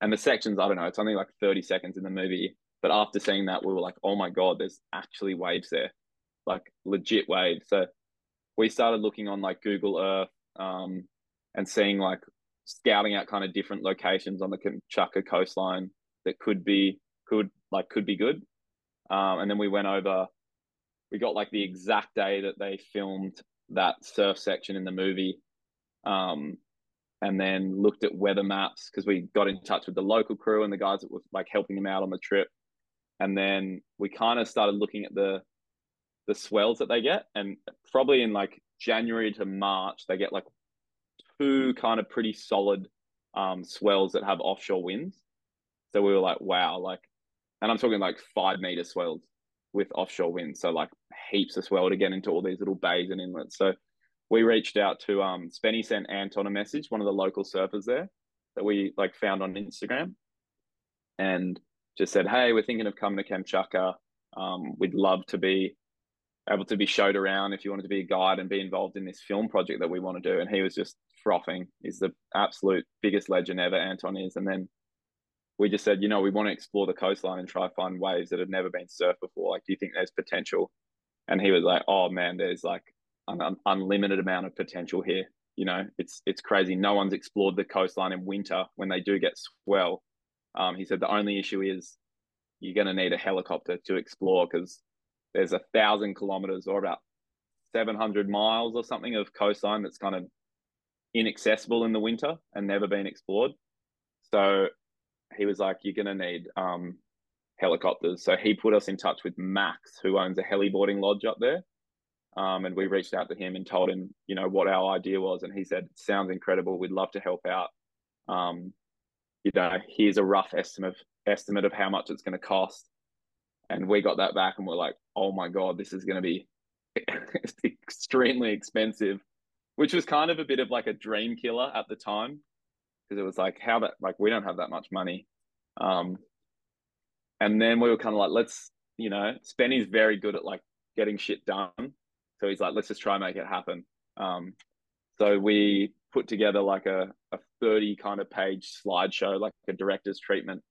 And the sections, I don't know, it's only like 30 seconds in the movie. But after seeing that, we were like, oh my God, there's actually waves there, like legit waves. So we started looking on like Google Earth um, and seeing like scouting out kind of different locations on the Kamchatka coastline that could be could like could be good. Um, and then we went over. We got like the exact day that they filmed that surf section in the movie, um, and then looked at weather maps because we got in touch with the local crew and the guys that were like helping them out on the trip. And then we kind of started looking at the the swells that they get, and probably in like January to March they get like two kind of pretty solid um, swells that have offshore winds. So we were like, wow, like, and I'm talking like five meter swells with offshore winds. So like heaps of swell to get into all these little bays and inlets. So we reached out to um Spenny sent Anton a message, one of the local surfers there that we like found on Instagram, and just said, hey, we're thinking of coming to Kamchatka. Um, we'd love to be able to be showed around if you wanted to be a guide and be involved in this film project that we want to do. And he was just frothing. He's the absolute biggest legend ever, Anton is. And then we just said, you know, we want to explore the coastline and try find waves that have never been surfed before. Like, do you think there's potential? And he was like, oh man, there's like an un- unlimited amount of potential here. You know, it's it's crazy. No one's explored the coastline in winter when they do get swell. Um, he said the only issue is you're going to need a helicopter to explore because there's a thousand kilometers or about 700 miles or something of coastline that's kind of inaccessible in the winter and never been explored. So he was like, "You're going to need um, helicopters." So he put us in touch with Max, who owns a heliboarding lodge up there. Um, and we reached out to him and told him, you know, what our idea was, and he said, "Sounds incredible. We'd love to help out. Um, you know, here's a rough estimate estimate of how much it's going to cost." And we got that back, and we're like, "Oh my god, this is going to be extremely expensive," which was kind of a bit of like a dream killer at the time because it was like, how that like we don't have that much money. Um, and then we were kind of like, let's, you know, Spenny's very good at like getting shit done. So he's like, let's just try and make it happen. Um, so we put together like a, a 30 kind of page slideshow, like a director's treatment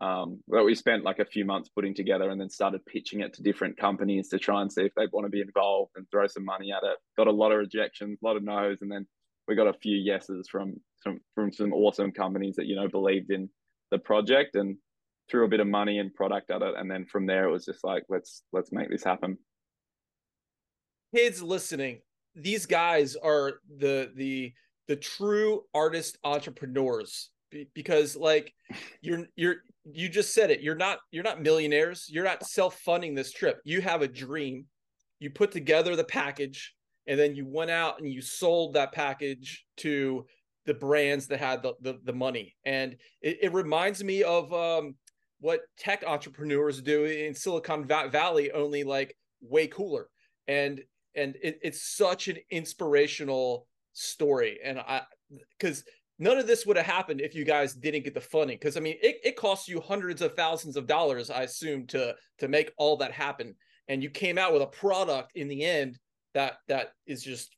um, that we spent like a few months putting together and then started pitching it to different companies to try and see if they want to be involved and throw some money at it. Got a lot of rejections, a lot of no's, and then we got a few yeses from from from some awesome companies that you know believed in the project and threw a bit of money and product at it and then from there it was just like let's let's make this happen kids listening these guys are the the the true artist entrepreneurs because like you're you're you just said it. You're not you're not millionaires. You're not self-funding this trip. You have a dream. You put together the package and then you went out and you sold that package to the brands that had the the, the money. And it, it, reminds me of um, what tech entrepreneurs do in silicon valley only like way cooler. And and it, it's such an inspirational story. And i because none of this would have happened if you guys didn't get the funding because i mean it, it costs you hundreds of thousands of dollars i assume to to make all that happen. And you came out with a product in the end that that is just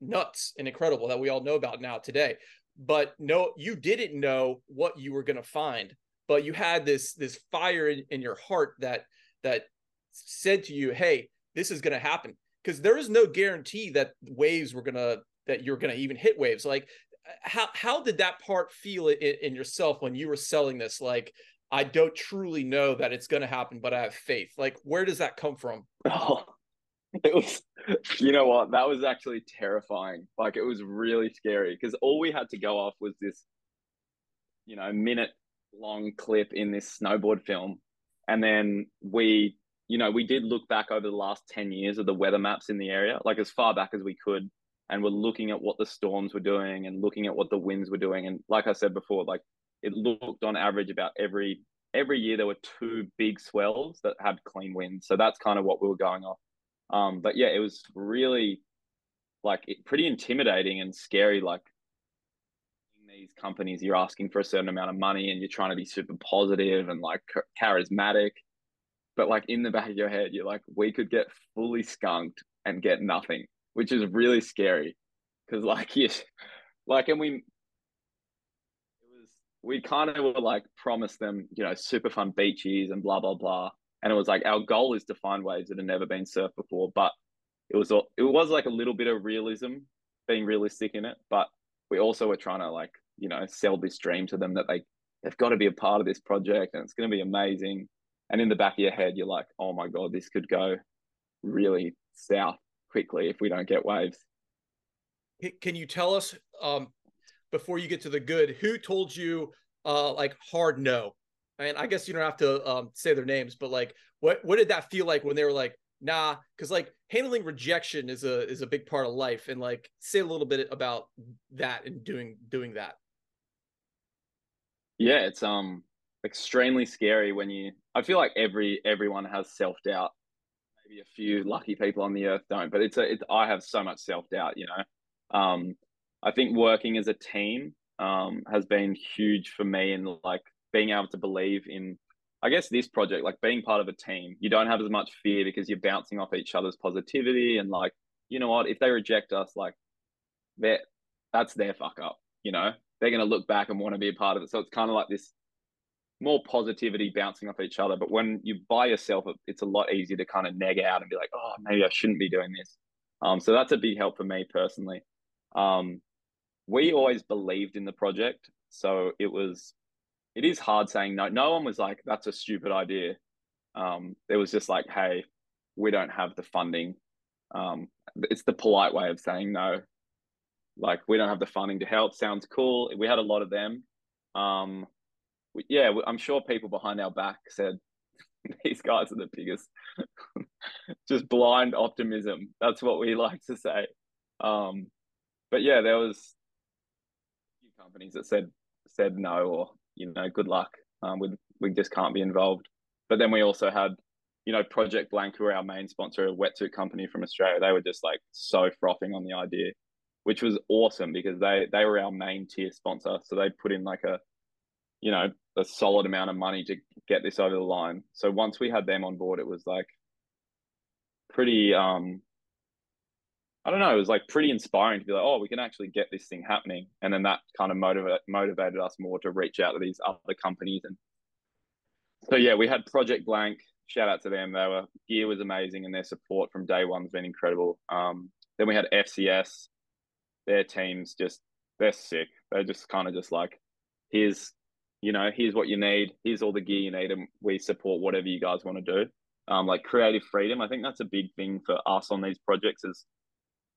nuts and incredible that we all know about now today. But no you didn't know what you were going to find but you had this this fire in, in your heart that that said to you hey this is going to happen. Because there is no guarantee that waves were going to that you're going to even hit waves. Like how how did that part feel in, in yourself when you were selling this? Like i don't truly know that it's going to happen but i have faith. Like where does that come from? Oh it was you know what? That was actually terrifying. Like it was really scary because all we had to go off was this you know minute long clip in this snowboard film. And then we you know we did look back over the last 10 years of the weather maps in the area like as far back as we could and we're looking at what the storms were doing and looking at what the winds were doing and like i said before like it looked on average about every every year there were two big swells that had clean winds so that's kind of what we were going off um, but yeah, it was really like it, pretty intimidating and scary. Like these companies, you're asking for a certain amount of money and you're trying to be super positive and like charismatic. But like in the back of your head, you're like, we could get fully skunked and get nothing, which is really scary. Cause like, you, like, and we, it was, we kind of were like promised them, you know, super fun beaches and blah, blah, blah. And it was like our goal is to find waves that have never been surfed before but it was it was like a little bit of realism being realistic in it. But we also were trying to like you know sell this dream to them that they they've got to be a part of this project and it's going to be amazing. And in the back of your head you're like oh my god this could go really south quickly if we don't get waves can you tell us um before you get to the good who told you uh like hard no I mean, I guess you don't have to um, say their names, but like, what what did that feel like when they were like, nah? Because like handling rejection is a is a big part of life, and like, say a little bit about that and doing doing that. Yeah, it's um extremely scary when you. I feel like every everyone has self doubt. Maybe a few lucky people on the earth don't, but it's a. It's, I have so much self doubt. You know, um, I think working as a team um, has been huge for me and like being able to believe in I guess this project, like being part of a team, you don't have as much fear because you're bouncing off each other's positivity and like, you know what, if they reject us, like that that's their fuck up, you know? They're gonna look back and want to be a part of it. So it's kind of like this more positivity bouncing off each other. But when you by yourself, it's a lot easier to kind of nag out and be like, oh, maybe I shouldn't be doing this. Um, so that's a big help for me personally. Um, we always believed in the project, so it was it is hard saying no. No one was like, that's a stupid idea. Um, it was just like, hey, we don't have the funding. Um, it's the polite way of saying no. Like we don't have the funding to help. Sounds cool. We had a lot of them. Um, yeah, I'm sure people behind our back said these guys are the biggest. Just blind optimism. That's what we like to say. Um, but yeah, there was a few companies that said said no or you know good luck. Um, we we just can't be involved. But then we also had you know Project Blank, who are our main sponsor, a wetsuit company from Australia. They were just like so frothing on the idea, which was awesome because they they were our main tier sponsor. So they put in like a you know a solid amount of money to get this over the line. So once we had them on board, it was like pretty um I don't know, it was like pretty inspiring to be like, oh, we can actually get this thing happening. And then that kind of motivate, motivated us more to reach out to these other companies. And so, yeah, we had Project Blank. Shout out to them. They were, gear was amazing and their support from day one has been incredible. Um, then we had FCS. Their teams just, they're sick. They're just kind of just like, here's, you know, here's what you need. Here's all the gear you need. And we support whatever you guys want to do. Um, like creative freedom. I think that's a big thing for us on these projects is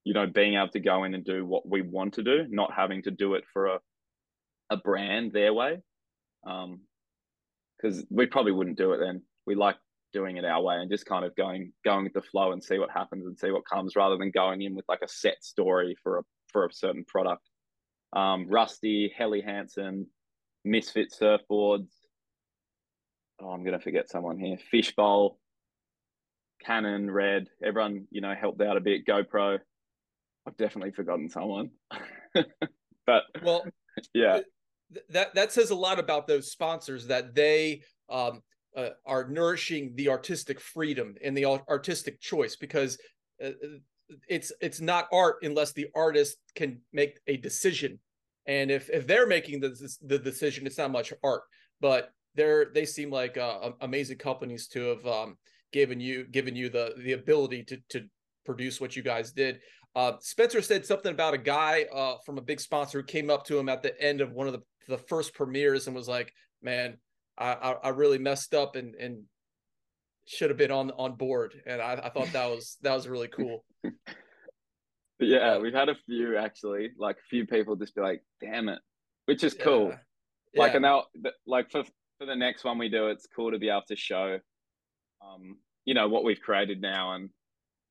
you know, being able to go in and do what we want to do, not having to do it for a a brand their way. Um, because we probably wouldn't do it then. We like doing it our way and just kind of going going with the flow and see what happens and see what comes rather than going in with like a set story for a for a certain product. Um, Rusty, Helly Hansen, Misfit Surfboards. Oh, I'm gonna forget someone here. Fishbowl, Canon, Red. Everyone, you know, helped out a bit. GoPro. I've definitely forgotten someone. but well, yeah, that that says a lot about those sponsors that they um, uh, are nourishing the artistic freedom and the artistic choice because uh, it's it's not art unless the artist can make a decision and if if they're making the the decision it's not much art but they're they seem like uh, amazing companies to have um, given you given you the the ability to to produce what you guys did uh, Spencer said something about a guy uh, from a big sponsor who came up to him at the end of one of the, the first premieres and was like, "Man, I, I really messed up and and should have been on on board." And I, I thought that was that was really cool. yeah, we've had a few actually, like a few people just be like, "Damn it," which is cool. Like, yeah. and now, like for for the next one we do, it's cool to be able to show, um, you know, what we've created now and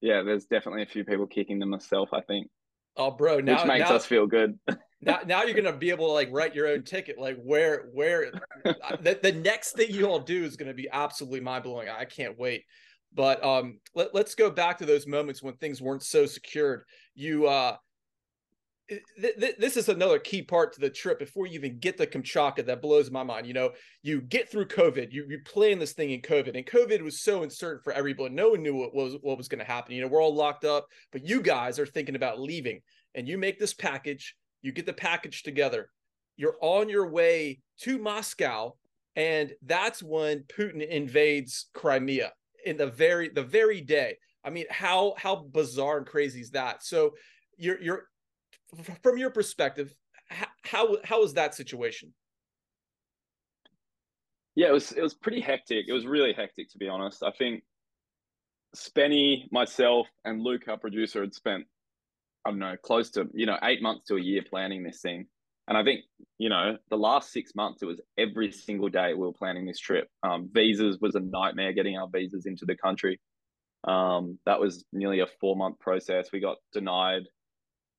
yeah, there's definitely a few people kicking themselves. I think. Oh, bro! Now, which makes now, us feel good. now, now you're gonna be able to like write your own ticket. Like where, where the, the next thing you all do is gonna be absolutely mind blowing. I can't wait. But um, let, let's go back to those moments when things weren't so secured. You uh, th- th- this is another key part to the trip before you even get the Kamchatka that blows my mind. You know, you get through COVID, you, you plan this thing in COVID, and COVID was so uncertain for everyone. No one knew what was what was going to happen. You know, we're all locked up, but you guys are thinking about leaving, and you make this package. You get the package together. You're on your way to Moscow, and that's when Putin invades Crimea in the very the very day. I mean, how how bizarre and crazy is that? So you're you're from your perspective, how how was that situation? Yeah, it was it was pretty hectic. It was really hectic to be honest. I think Spenny, myself, and Luke, our producer, had spent I don't know close to you know eight months to a year planning this thing. And I think you know the last six months it was every single day we were planning this trip. Um, visas was a nightmare getting our visas into the country. Um, that was nearly a four month process. We got denied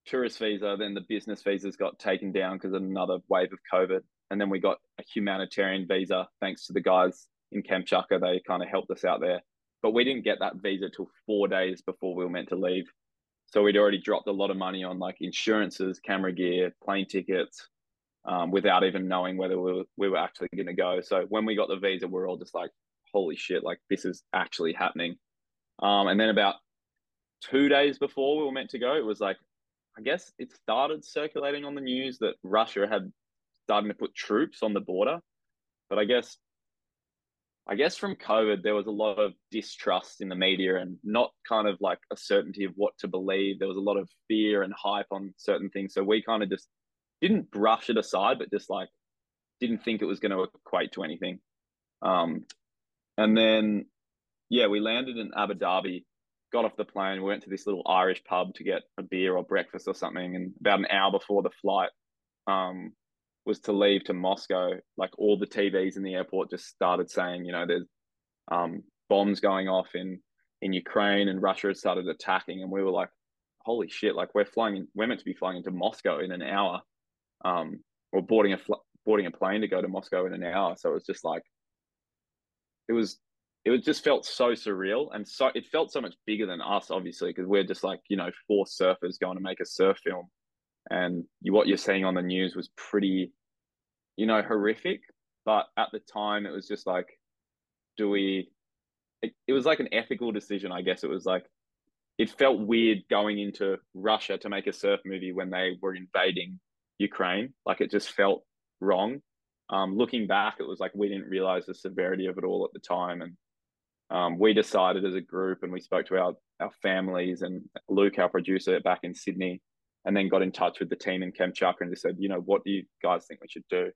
tourist visa, then the business visas got taken down because of another wave of COVID. And then we got a humanitarian visa thanks to the guys in Kamchatka. They kind of helped us out there. But we didn't get that visa till four days before we were meant to leave. So we'd already dropped a lot of money on like insurances, camera gear, plane tickets, um, without even knowing whether we were, we were actually going to go. So when we got the visa, we are all just like, holy shit, like this is actually happening. Um, and then about two days before we were meant to go, it was like, I guess it started circulating on the news that Russia had started to put troops on the border. But I guess I guess from COVID, there was a lot of distrust in the media and not kind of like a certainty of what to believe. There was a lot of fear and hype on certain things. So we kind of just didn't brush it aside, but just like didn't think it was going to equate to anything. Um, and then, yeah, we landed in Abu Dhabi, got off the plane, we went to this little Irish pub to get a beer or breakfast or something. And about an hour before the flight um, was to leave to Moscow, like all the TVs in the airport just started saying, you know, there's um, bombs going off in in Ukraine and Russia had started attacking, and we were like, holy shit, like we're flying, in, we're meant to be flying into Moscow in an hour, um, or boarding a fl- boarding a plane to go to Moscow in an hour. So it was just like, it was, it was just felt so surreal, and so it felt so much bigger than us, obviously, because we're just like you know four surfers going to make a surf film, and you, what you're seeing on the news was pretty, you know, horrific. But at the time, it was just like, do we? It, it was like an ethical decision, I guess. It was like it felt weird going into Russia to make a surf movie when they were invading Ukraine. Like it just felt wrong. Um, looking back, it was like we didn't realize the severity of it all at the time, and um, we decided as a group, and we spoke to our our families and Luke, our producer, back in Sydney, and then got in touch with the team in Kamchatka and just said, you know, what do you guys think we should do?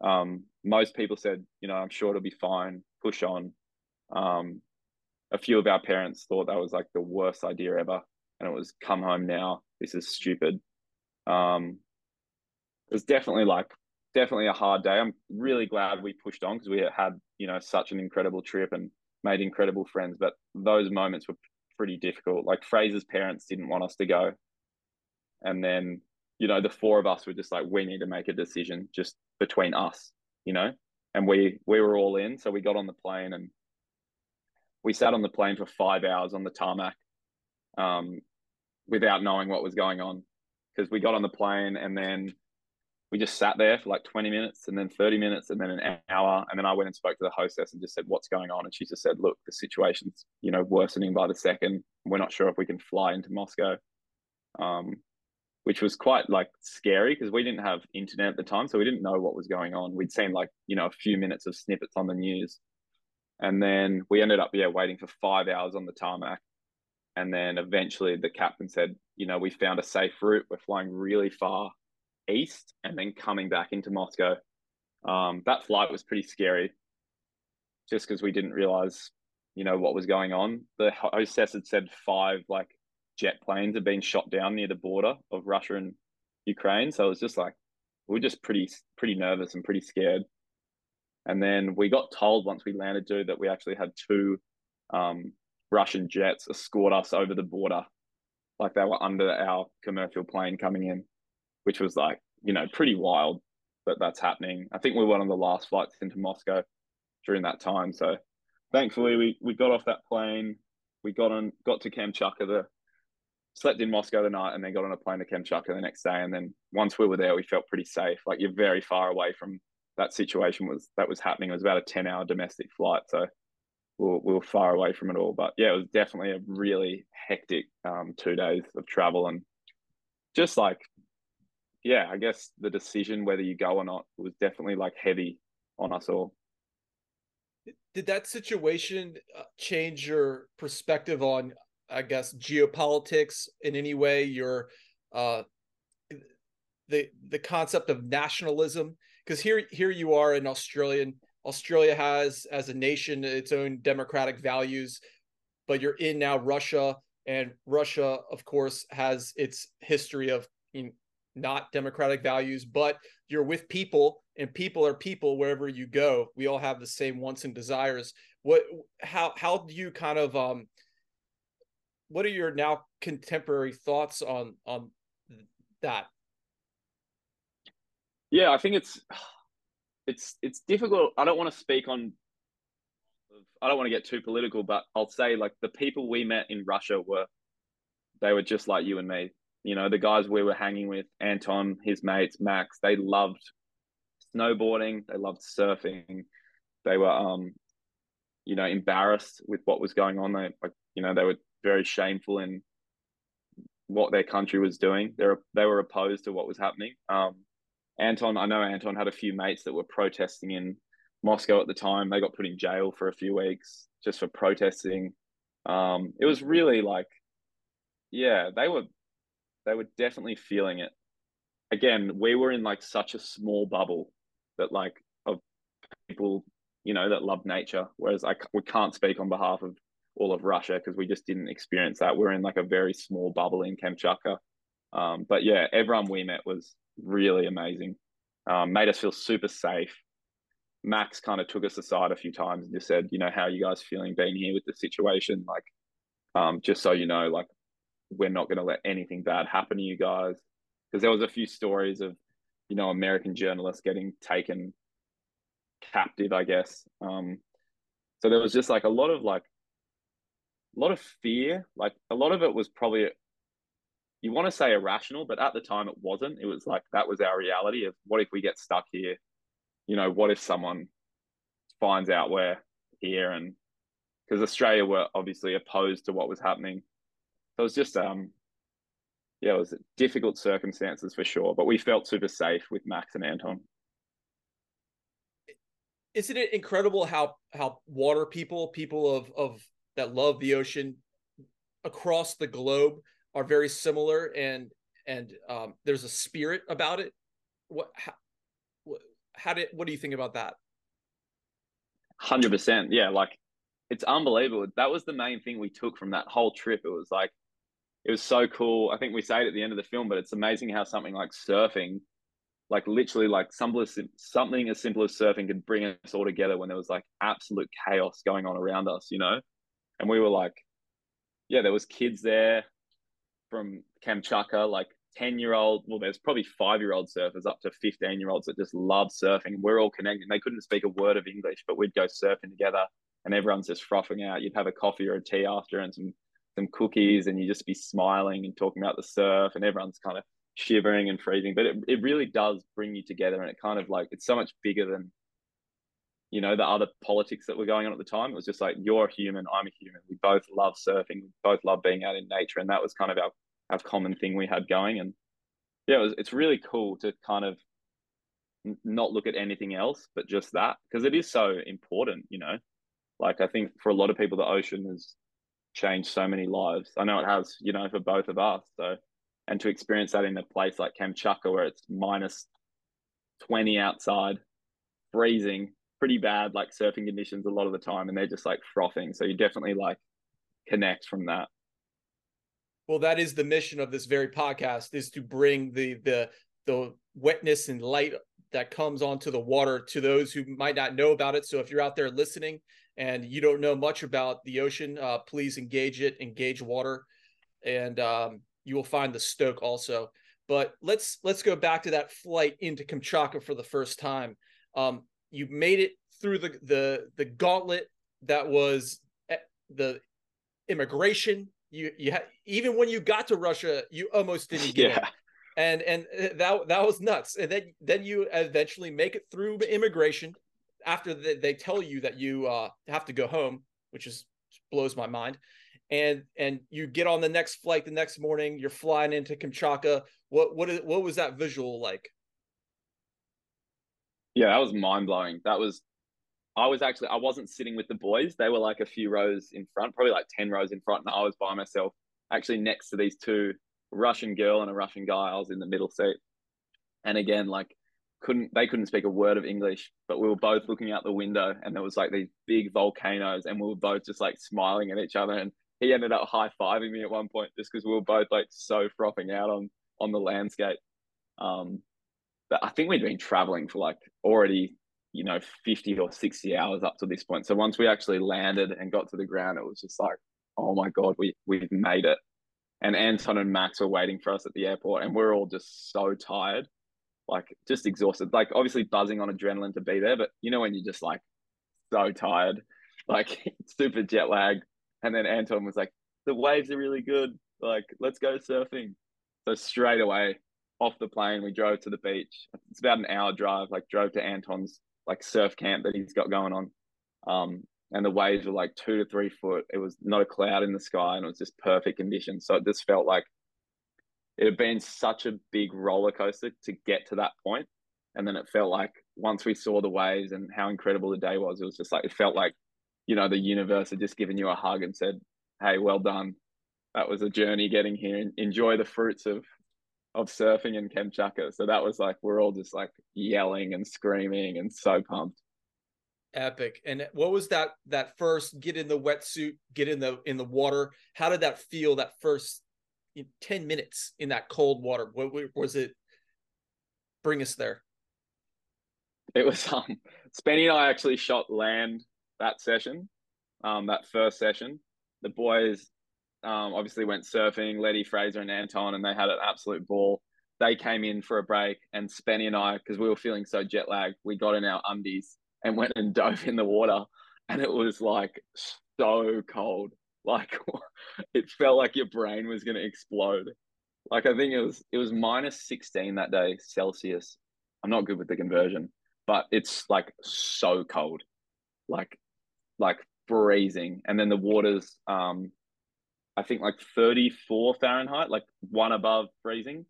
Um, most people said, you know, I'm sure it'll be fine. Push on. Um, a few of our parents thought that was like the worst idea ever, and it was come home now. This is stupid. Um, it was definitely like definitely a hard day. I'm really glad we pushed on because we had you know such an incredible trip and made incredible friends. But those moments were pretty difficult. Like Fraser's parents didn't want us to go, and then you know the four of us were just like we need to make a decision just between us, you know, and we we were all in. So we got on the plane and we sat on the plane for five hours on the tarmac um, without knowing what was going on. Because we got on the plane and then we just sat there for like 20 minutes and then 30 minutes and then an hour. And then i went and spoke to the hostess and just said what's going on? And she just said look the situation's you know worsening by the second. We're not sure if we can fly into moscow. Um, which was quite like scary because we didn't have internet at the time so we didn't know what was going on we'd seen like you know a few minutes of snippets on the news and then we ended up, yeah, waiting for five hours on the tarmac. And then eventually the captain said, you know, we found a safe route. We're flying really far east and then coming back into Moscow. Um, that flight was pretty scary just because we didn't realize, you know, what was going on. The hostess had said five like jet planes had been shot down near the border of Russia and Ukraine. So it was just like, we were just pretty, pretty nervous and pretty scared. And then we got told once we landed, dude, that we actually had two um, Russian jets escort us over the border, like they were under our commercial plane coming in, which was like, you know, pretty wild that that's happening. I think we were one of the last flights into Moscow during that time. So thankfully we, we got off that plane. We got on, got to Kamchatka, the, slept in Moscow the night and then got on a plane to Kamchatka the next day. And then once we were there, we felt pretty safe. Like you're very far away from that situation was that was happening. It was about a ten hour domestic flight, so we were, we were far away from it all. But yeah, it was definitely a really hectic um, two days of travel and just like yeah, I guess the decision whether you go or not was definitely like heavy on us all. Did that situation uh, change your perspective on, I guess, geopolitics in any way? Your uh, the the concept of nationalism because here here you are in Australian Australia has as a nation its own democratic values, but you're in now Russia, and Russia, of course, has its history of you know, not democratic values, but you're with people, and people are people wherever you go. We all have the same wants and desires. What how how do you kind of um what are your now contemporary thoughts on on that? Yeah, I think it's it's it's difficult. I don't want to speak on. I don't want to get too political, but I'll say like the people we met in Russia were, they were just like you and me. You know, the guys we were hanging with, Anton, his mates, Max. They loved snowboarding. They loved surfing. They were, um, you know, embarrassed with what was going on. They, like, you know, they were very shameful in what their country was doing. They were they were opposed to what was happening. Um, Anton, I know Anton had a few mates that were protesting in Moscow at the time. They got put in jail for a few weeks just for protesting. Um, it was really like, yeah, they were, they were definitely feeling it. Again, we were in like such a small bubble that like of people you know that love nature. Whereas I we can't speak on behalf of all of Russia because we just didn't experience that. We're in like a very small bubble in Kamchatka. Um, but yeah, everyone we met was really amazing. Um, made us feel super safe. Max kind of took us aside a few times and just said, you know, how are you guys feeling being here with the situation? Like, um, just so you know, like, we're not going to let anything bad happen to you guys. Because there was a few stories of, you know, American journalists getting taken captive, I guess. Um, so there was just like a lot of like, a lot of fear. Like a lot of it was probably, you want to say irrational, but at the time it wasn't. It was like that was our reality of what if we get stuck here you know, what if someone finds out we're here and because Australia were obviously opposed to what was happening. So it was just um yeah, it was difficult circumstances for sure, but we felt super safe with Max and Anton. Isn't it incredible how how water people, people of of that love the ocean across the globe are very similar and and um, there's a spirit about it. What how, how did what do you think about that? Hundred percent, yeah. Like it's unbelievable. That was the main thing we took from that whole trip. It was like it was so cool. I think we say it at the end of the film, but it's amazing how something like surfing, like literally like something as simple as surfing could bring us all together when there was like absolute chaos going on around us, you know? And we were like, yeah, there was kids there from Kamchatka, like 10 year old, well, there's probably five year old surfers up to 15 year olds that just love surfing. We're all connected. They couldn't speak a word of English, but we'd go surfing together and everyone's just frothing out. You'd have a coffee or a tea after and some, some cookies and you just be smiling and talking about the surf and everyone's kind of shivering and freezing. But it, it really does bring you together and it kind of like, it's so much bigger than, you know, the other politics that were going on at the time. It was just like, you're a human, I'm a human. We both love surfing, we both love being out in nature. And that was kind of our our common thing we had going. And yeah, it was, it's really cool to kind of not look at anything else but just that because it is so important, you know. Like I think for a lot of people, the ocean has changed so many lives. I know it has, you know, for both of us. So, and to experience that in a place like Kamchatka where it's minus 20 outside, freezing, pretty bad, like surfing conditions a lot of the time, and they're just like frothing. So you definitely like connect from that. Well, that is the mission of this very podcast is to bring the the the wetness and light that comes onto the water to those who might not know about it. So if you're out there listening and you don't know much about the ocean, uh, please engage it, engage water, and um, you will find the stoke also. But let's let's go back to that flight into Kamchatka for the first time. Um, you made it through the the the gauntlet that was eh, the immigration you you ha- even when you got to Russia, you almost didn't get yeah. And and uh, that that was nuts. And then then you eventually make it through immigration after the, they tell you that you uh, have to go home, which is blows my mind. And and you get on the next flight the next morning. You're flying into Kamchatka. What what is, what was that visual like? Yeah, that was mind blowing. That was I was actually I wasn't sitting with the boys. They were like a few rows in front, probably like 10 rows in front, and I was by myself, actually next to these two Russian girl and a Russian guy. I was in the middle seat. And again, like couldn't they couldn't speak a word of English, but we were both looking out the window and there was like these big volcanoes and we were both just like smiling at each other and he ended up high fiving me at one point just because we were both like so frothing out on on the landscape. Um, but I think we'd been traveling for like already you know 50 or 60 hours up to this point. So once we actually landed and got to the ground it was just like oh my god we we've made it. And anton and max were waiting for us at the airport and we're all just so tired like just exhausted. Like obviously buzzing on adrenaline to be there but you know when you're just like so tired like super jet lag and then anton was like the waves are really good. Like let's go surfing. So straight away off the plane we drove to the beach it's about an hour drive like drove to anton's like surf camp that he's got going on. Um, and the waves were like two to three foot. It was not a cloud in the sky, and it was just perfect conditions. So it just felt like it had been such a big roller coaster to get to that point. And then it felt like once we saw the waves and how incredible the day was, it was just like it felt like, you know, the universe had just given you a hug and said, "Hey, well done. That was a journey getting here. Enjoy the fruits of of surfing in Kamchatka. So that was like we're all just like yelling and screaming and so pumped. Epic. And what was that that first get in the wetsuit, get in the in the water? How did that feel that first 10 minutes in that cold water? What was it bring us there? It was um Spenny and I actually shot land that session, um, that first session. The boys um, obviously went surfing, Letty, Fraser, and Anton, and they had an absolute ball. They came in for a break, and Spenny and I, because we were feeling so jet lagged, we got in our undies and went and dove in the water, and it was like so cold. Like it felt like your brain was going to explode. Like I think it was it was minus sixteen that day Celsius. I'm not good with the conversion, but it's like so cold, like like freezing. And then the water's um I think like 34 Fahrenheit, like one above freezing.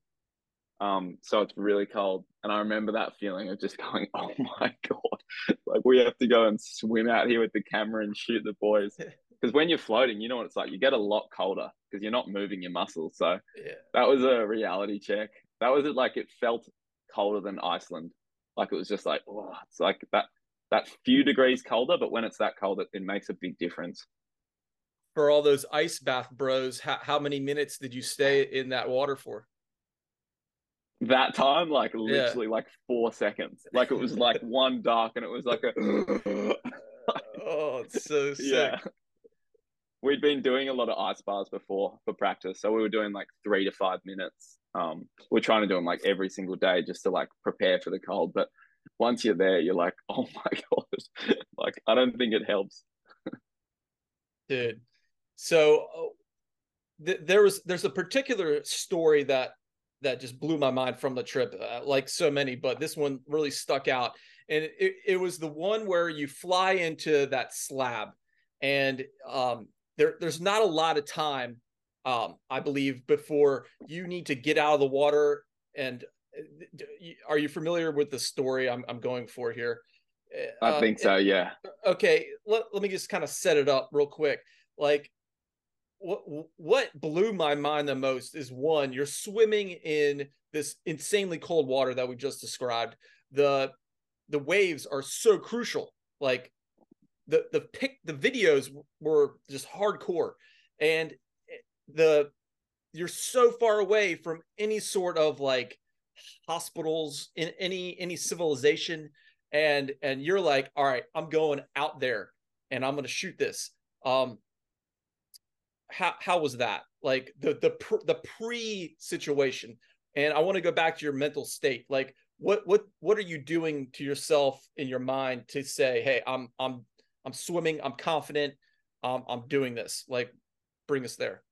Um, so it's really cold. And I remember that feeling of just going, oh my God, like we have to go and swim out here with the camera and shoot the boys. Because when you're floating, you know what it's like. You get a lot colder because you're not moving your muscles. So yeah. that was a reality check. That was it. Like it felt colder than Iceland. Like it was just like, oh, it's like that that few degrees colder, but when it's that cold, it, it makes a big difference for all those ice bath bros, how, how many minutes did you stay in that water for? That time, like literally yeah. like four seconds. Like it was like one dark and it was like a Oh, it's so sick. Yeah. We'd been doing a lot of ice bars before for practice. So we were doing like three to five minutes. Um, we're trying to do them like every single day just to like prepare for the cold. But once you're there, you're like, oh my god, like I don't think it helps. Dude, so uh, th- there was there's a particular story that that just blew my mind from the trip, uh, like so many, but this one really stuck out. And it, it was the one where you fly into that slab, and um, there there's not a lot of time, um, I believe, before you need to get out of the water. And uh, are you familiar with the story I'm I'm going for here? I think so. Yeah. Okay. Let, let me just kind of set it up real quick. Like what what blew my mind the most is one you're swimming in this insanely cold water that we just described. The the waves are so crucial. Like the the pic the videos were just hardcore. And the you're so far away from any sort of like hospitals in any any civilization. And and you're like all right i'm going out there and i'm going to shoot this. Um how how was that? Like the the the pre situation and i want to go back to your mental state. Like what what what are you doing to yourself in your mind to say hey i'm i'm i'm swimming i'm confident um, i'm doing this. Like bring us there.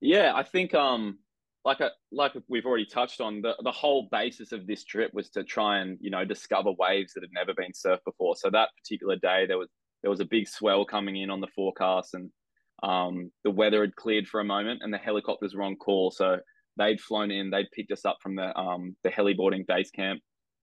Yeah i think um like a, like we've already touched on the the whole basis of this trip was to try and you know discover waves that had never been surfed before. So that particular day there was there was a big swell coming in on the forecast and um, the weather had cleared for a moment and the helicopters were on call. So they'd flown in, they'd picked us up from the, um, the heliboarding base camp.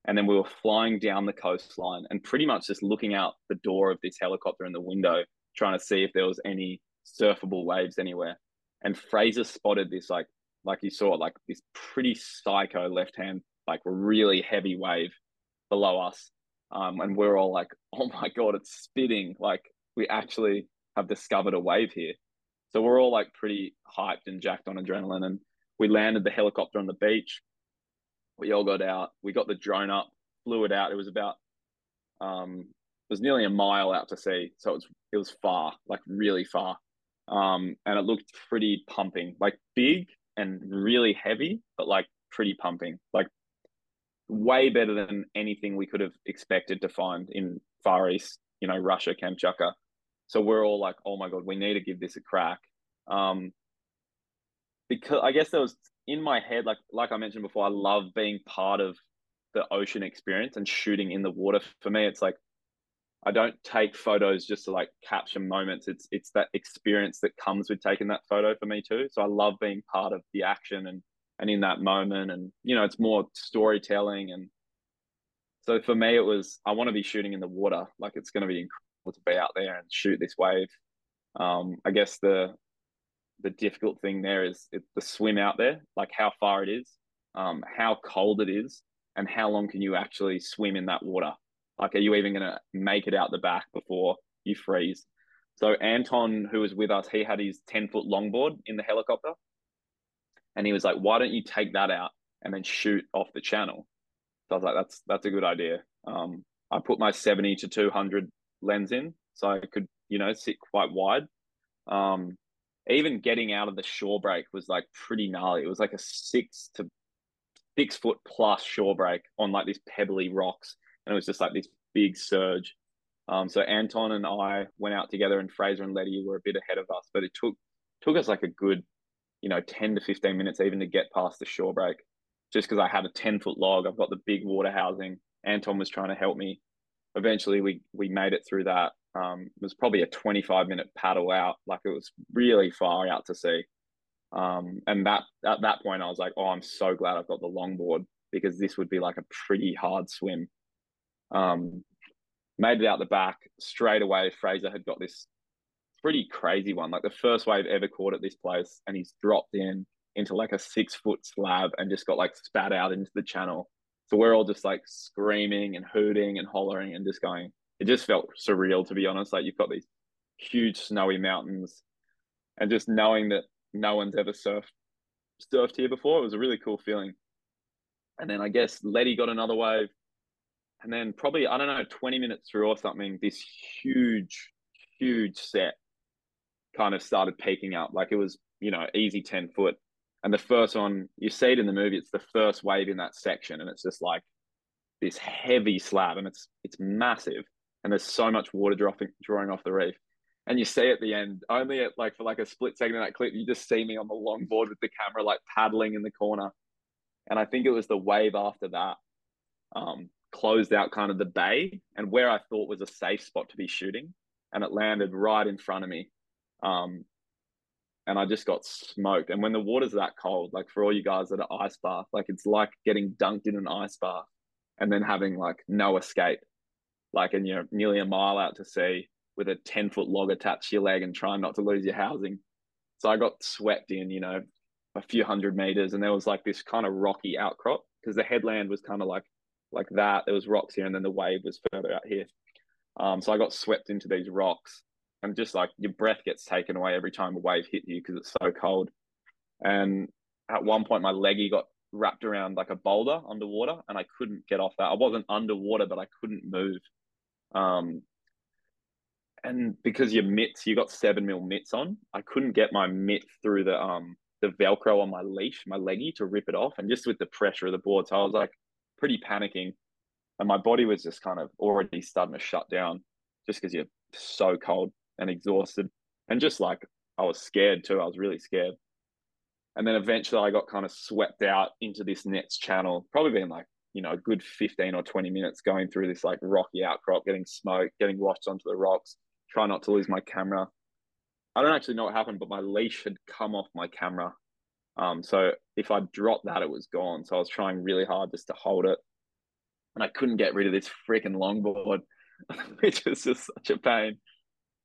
And then we were flying down the coastline and pretty much just looking out the door of this helicopter in the window, trying to see if there was any surfable waves anywhere. And Fraser spotted this, like, like you saw, like this pretty psycho left hand, like really heavy wave below us. Um, and we're all like, oh my God, it's spitting. Like we actually have discovered a wave here. So we're all like pretty hyped and jacked on adrenaline. And we landed the helicopter on the beach. We all got out. We got the drone up, flew it out. It was about, um, it was nearly a mile out to sea. So it was, it was far, like really far. Um, and it looked pretty pumping, like big and really heavy, but like pretty pumping, like way better than anything we could have expected to find in Far East, you know, Russia, Kamchatka. So we're all like, oh my God, we need to give this a crack. Um, because I guess there was in my head, like like I mentioned before, I love being part of the ocean experience and shooting in the water. For me, it's like I don't take photos just to like capture moments. It's it's that experience that comes with taking that photo for me too. So I love being part of the action and and in that moment and you know it's more storytelling and so for me it was i want to be shooting in the water like it's going to be incredible to be out there and shoot this wave um, i guess the the difficult thing there is it, the swim out there, like how far it is, um, how cold it is, and how long can you actually swim in that water? Like, are you even going to make it out the back before you freeze? So Anton, who was with us, he had his 10 foot longboard in the helicopter. And he was like, why don't you take that out and then shoot off the channel? So I was like, that's, that's a good idea. Um, I put my 70 to 200 lens in so I could, you know, sit quite wide. Um, even getting out of the shore break was like pretty gnarly. It was like a six to six foot plus shore break on like these pebbly rocks. And it was just like this big surge. Um, so Anton and I went out together and Fraser and Letty were a bit ahead of us, but it took took us like a good, you know, 10 to 15 minutes even to get past the shore break. Just because I had a 10 foot log, I've got the big water housing. Anton was trying to help me. Eventually we we made it through that. Um, it was probably a 25 minute paddle out. Like it was really far out to sea. Um, and that at that point, I was like, oh, I'm so glad I've got the longboard because this would be like a pretty hard swim. Um, made it out the back straight away. Fraser had got this pretty crazy one, like the first wave ever caught at this place, and he's dropped in into like a six foot slab and just got like spat out into the channel. So we're all just like screaming and hooting and hollering and just going. It just felt surreal to be honest. Like you've got these huge snowy mountains, and just knowing that no one's ever surfed surfed here before. It was a really cool feeling. And then I guess Letty got another wave. And then probably, I don't know, 20 minutes through or something, this huge, huge set kind of started peaking up. Like it was, you know, easy 10 foot. And the first one, you see it in the movie, it's the first wave in that section. And it's just like this heavy slab and it's it's massive. And there's so much water dropping drawing off the reef and you see at the end only at like for like a split second in that clip you just see me on the longboard with the camera like paddling in the corner and i think it was the wave after that um, closed out kind of the bay and where i thought was a safe spot to be shooting and it landed right in front of me um, and i just got smoked and when the water's that cold like for all you guys that are ice bath like it's like getting dunked in an ice bath and then having like no escape like and you're nearly a mile out to sea with a 10 foot log attached to your leg and trying not to lose your housing. So I got swept in, you know, a few hundred meters and there was like this kind of rocky outcrop because the headland was kind of like like that. There was rocks here and then the wave was further out here. Um, so I got swept into these rocks and just like your breath gets taken away every time a wave hit you because it's so cold. And at one point my leggy got wrapped around like a boulder underwater and I couldn't get off that. I wasn't underwater, but I couldn't move. Um, and because your mitts, you got seven mil mitts on, I couldn't get my mitt through the um the Velcro on my leash, my leggy, to rip it off, and just with the pressure of the board, so I was like pretty panicking, and my body was just kind of already starting to shut down, just because you're so cold and exhausted, and just like I was scared too. I was really scared, and then eventually I got kind of swept out into this next channel, probably been like you know a good 15 or 20 minutes going through this like rocky outcrop getting smoked getting washed onto the rocks try not to lose my camera. I don't actually know what happened, but my leash had come off my camera. Um, so if I dropped that, it was gone. So I was trying really hard just to hold it. And I couldn't get rid of this freaking longboard, which was just such a pain.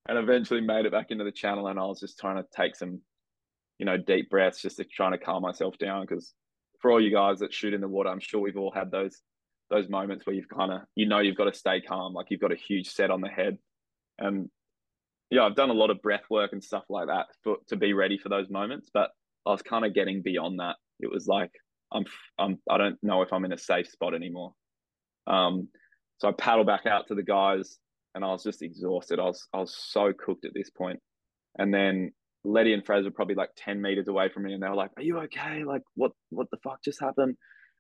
And eventually made it back into the channel. And I was just trying to take some, you know, deep breaths just to trying to calm myself down. Because for all you guys that shoot in the water, I'm sure we've all had those those moments where you've kind of you know you've got to stay calm, like you've got a huge set on the head and yeah, I've done a lot of breath work and stuff like that for, to be ready for those moments. But I was kind of getting beyond that. It was like I'm, I'm I don't know if I'm in a safe spot anymore. Um, so I paddle back out to the guys, and I was just exhausted. I was I was so cooked at this point. And then Letty and Fraser were probably like ten meters away from me, and they were like, "Are you okay? Like, what what the fuck just happened?"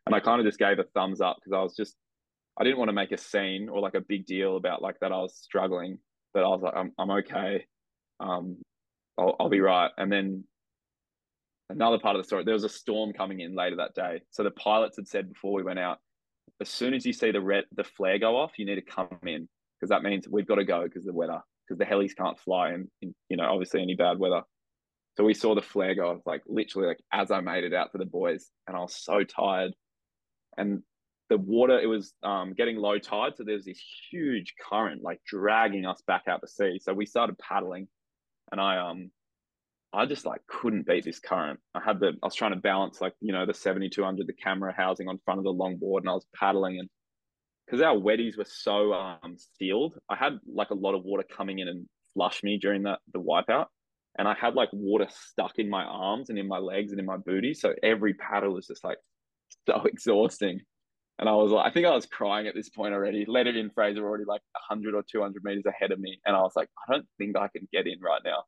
And I kind of just gave a thumbs up because I was just I didn't want to make a scene or like a big deal about like that I was struggling but I was like, I'm, I'm okay. Um, I'll, I'll be right. And then another part of the story, there was a storm coming in later that day. So the pilots had said before we went out, as soon as you see the red, the flare go off, you need to come in because that means we've got to go because the weather, because the helis can't fly in, in, you know, obviously any bad weather. So we saw the flare go like literally like as I made it out to the boys, and I was so tired. And the water it was um, getting low tide so there's this huge current like dragging us back out to sea so we started paddling and i um I just like couldn't beat this current. I had the I was trying to balance like you know the seventy two hundred the camera housing on front of the longboard, and I was paddling and because our weddies were so um sealed, I had like a lot of water coming in and flush me during that the wipeout, and I had like water stuck in my arms and in my legs and in my booty. So every paddle was just like so exhausting. And I was like, I think I was crying at this point already. Leonard in, Fraser already like 100 or 200 meters ahead of me. And I was like, I don't think I can get in right now.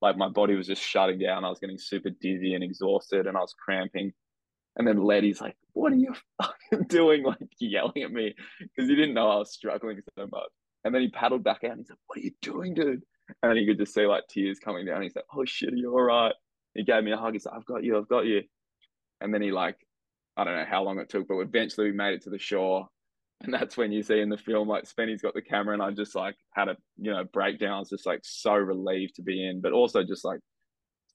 Like my body was just shutting down. I was getting super dizzy and exhausted and I was cramping. And then Letty's like, What are you fucking doing? Like yelling at me because he didn't know I was struggling so much. And then he paddled back out and he's like, What are you doing, dude? And then he could just see like tears coming down. He's like, Oh shit, are you all right? He gave me a hug. He's like, I've got you, I've got you. And then he like I don't know how long it took, but eventually we made it to the shore. And that's when you see in the film, like Spenny's got the camera, and I just like had a you know breakdown. I was just like so relieved to be in, but also just like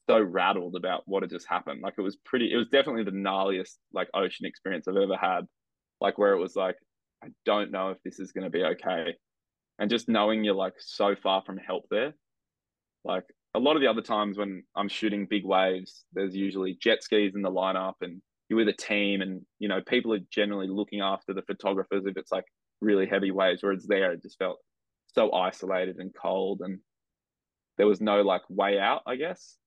so rattled about what had just happened. Like it was pretty, it was definitely the gnarliest like ocean experience I've ever had. Like where it was like, I don't know if this is going to be okay. And just knowing you're like so far from help there. Like a lot of the other times when I'm shooting big waves, there's usually jet skis in the lineup and you're with a team and you know people are generally looking after the photographers if it's like really heavy waves whereas there it just felt so isolated and cold and there was no like way out i guess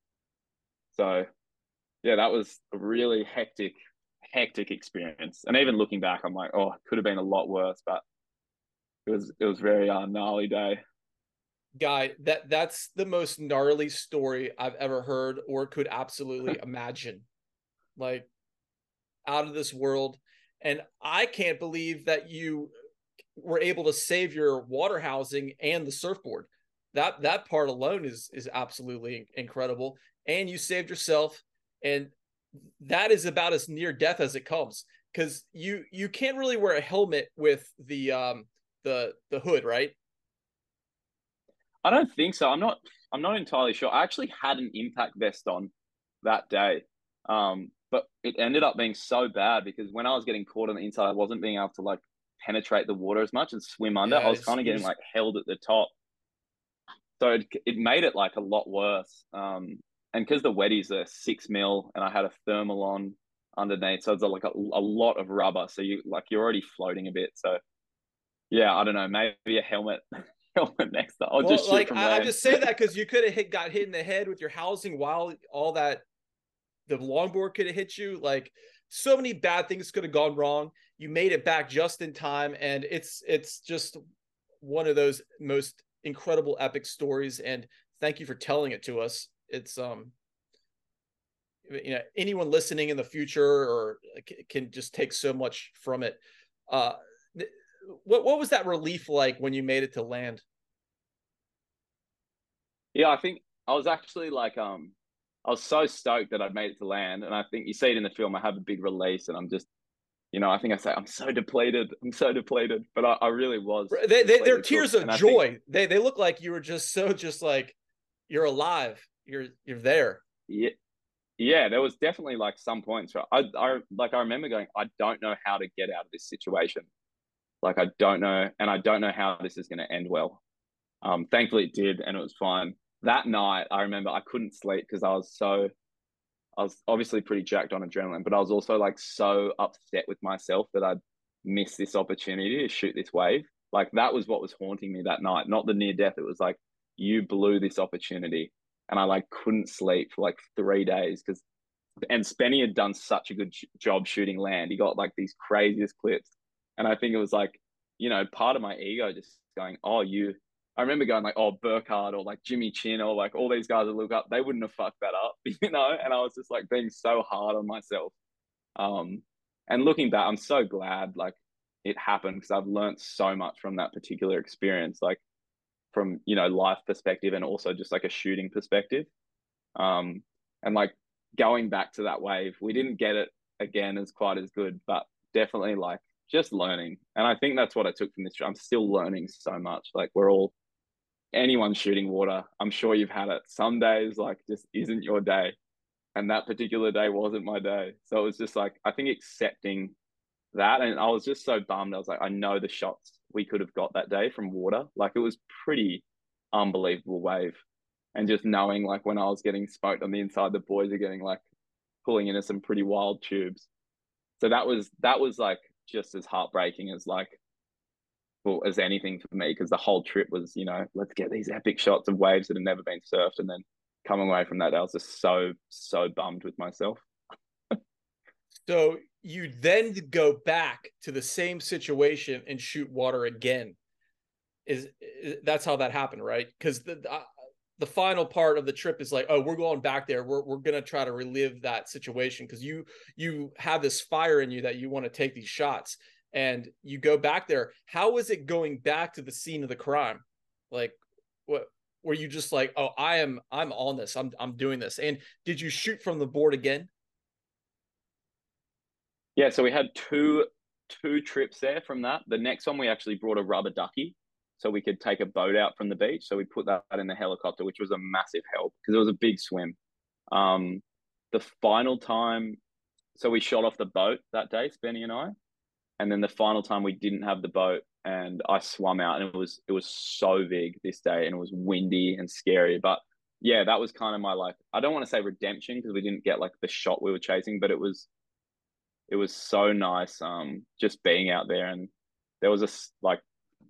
so yeah that was a really hectic hectic experience and even looking back i'm like oh it could have been a lot worse but it was it was very uh, gnarly day guy that that's the most gnarly story i've ever heard or could absolutely imagine like out of this world. And I can't believe that you were able to save your water housing and the surfboard. That that part alone is is absolutely incredible. And you saved yourself, and that is about as near death as it comes. Because you you can't really wear a helmet with the um the the hood, right? I don't think so. I'm not I'm not entirely sure. I actually had an impact vest on that day. Um, but it ended up being so bad because when I was getting caught on the inside, I wasn't being able to like penetrate the water as much and swim under. Yeah, I was kind of getting like held at the top. So it, it made it like a lot worse. Um, and because the weddies are six mil and I had a thermal on underneath, so it's like a, a lot of rubber. So you like you're already floating a bit. So yeah, I don't know, maybe a helmet. helmet next time. I'll well, just like I, I just say that because you could have hit got hit in the head with your housing while all that the longboard could have hit you. Like so many bad things could have gone wrong. You made it back just in time, and it's it's just one of those most incredible epic stories. And thank you for telling it to us. It's um you know anyone listening in the future or can just take so much from it. Uh, what what was that relief like when you made it to land? Yeah, I think I was actually like um I was so stoked that I'd made it to land. And I think you see it in the film, I have a big release and I'm just, you know, I think I say, I'm so depleted. I'm so depleted. But I, I really was. They, they, they're tears of joy. Think, they, they look like you were just so, just like, you're alive. You're, you're there. Yeah. Yeah, there was definitely like some points. Where I, I like I remember going, I don't know how to get out of this situation. Like I don't know, and I don't know how this is going to end well. Um, thankfully it did, and it was fine that night, I remember I couldn't sleep because I was so, I was obviously pretty jacked on adrenaline, but I was also like so upset with myself that I'd missed this opportunity to shoot this wave. Like that was what was haunting me that night, not the near death. It was like, you blew this opportunity. And I like couldn't sleep for like three days because, and Spenny had done such a good job shooting land. He got like these craziest clips. And I think it was like, you know, part of my ego just going, oh, you, I remember going like, oh, Burkard or like Jimmy Chin or like all these guys that look up, they wouldn't have fucked that up, you know? And I was just like being so hard on myself. Um, and looking back, I'm so glad like it happened because I've learned so much from that particular experience, like from, you know, life perspective and also just like a shooting perspective. Um, and like going back to that wave, we didn't get it again as quite as good, but definitely like just learning. And I think that's what I took from this. I'm still learning so much. Like we're all anyone shooting water, I'm sure you've had it. Some days like just isn't your day. And that particular day wasn't my day. So it was just like, I think accepting that. And I was just so bummed. I was like, I know the shots we could have got that day from water. Like it was pretty unbelievable wave. and just knowing like when I was getting smoked on the inside, the boys are getting like pulling into some pretty wild tubes. So that was that was like just as heartbreaking as like well as anything for me because the whole trip was you know let's get these epic shots of waves that have never been surfed and then coming away from that I was just so so bummed with myself. So you then go back to the same situation and shoot water again. Is, is that's how that happened, right? Because the uh, the final part of the trip is like, oh, we're going back there. We're we're gonna try to relive that situation because you you have this fire in you that you want to take these shots, and you go back there. How is it going back to the scene of the crime? Like, what were you just like, oh, I am I'm on this. I'm I'm doing this. And did you shoot from the board again? Yeah, so we had two two trips there from that. The next one we actually brought a rubber ducky so we could take a boat out from the beach. So we put that in the helicopter, which was a massive help because it was a big swim. Um, the final time, so we shot off the boat that day, Spenny and I, and then the final time we didn't have the boat, and I swam out, and it was it was so big this day, and it was windy and scary. But yeah, that was kind of my like I don't want to say redemption because we didn't get like the shot we were chasing, but it was it was so nice um just being out there. And there was a like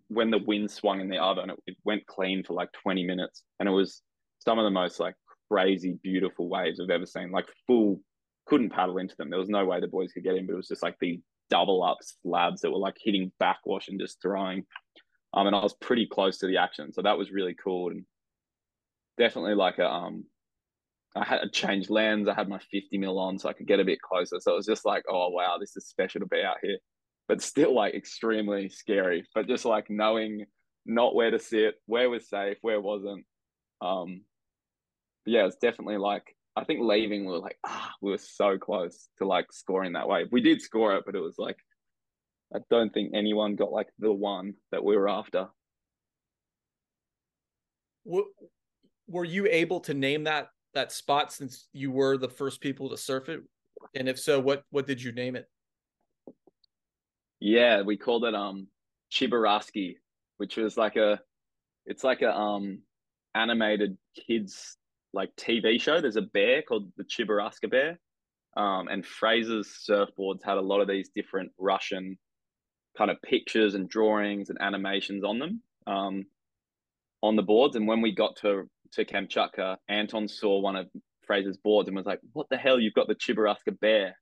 when the wind swung in the other and it, it went clean for like 20 minutes. And it was some of the most like crazy beautiful waves I've ever seen. Like full couldn't paddle into them. There was no way the boys could get in but it was just like these double up slabs that were like hitting backwash and just throwing um and I was pretty close to the action. So that was really cool. And definitely like a um I had to change lens. I had my 50 mil on so I could get a bit closer. So it was just like, oh wow, this is special to be out here. But still like extremely scary. But just like knowing not where to sit, where was safe, where wasn't. Um yeah, it's definitely like I think leaving we were like, ah, we were so close to like scoring that wave. We did score it, but it was like I don't think anyone got like the one that we were after. Were you able to name that that spot since you were the first people to surf it? And if so, what what did you name it? Yeah, we called it um Chiburaski, which was like a it's like a um animated kids like TV show. There's a bear called the Chiburaska bear. Um, and Fraser's surfboards had a lot of these different Russian kind of pictures and drawings and animations on them um, on the boards. And when we got to to Kamchatka, Anton saw one of Fraser's boards and was like, "What the hell? You've got the Chiburaska bear."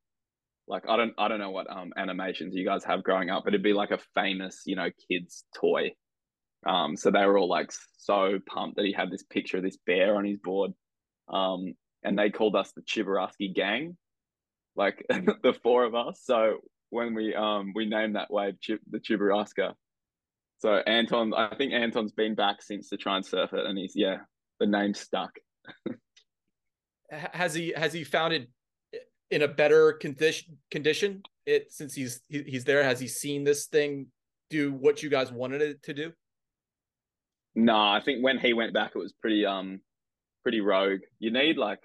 Like I don't I don't know what um animations you guys have growing up, but it'd be like a famous you know kids toy. Um, so they were all like so pumped that he had this picture of this bear on his board. Um, and they called us the Chibaraski gang, like the four of us. So when we um we named that wave Chib- the Chiburaska. So Anton, I think Anton's been back since to try and surf it, and he's yeah the name stuck. has he has he found it in a better condition condition? It since he's he, he's there has he seen this thing do what you guys wanted it to do? No i think when he went back it was pretty um pretty rogue. You need like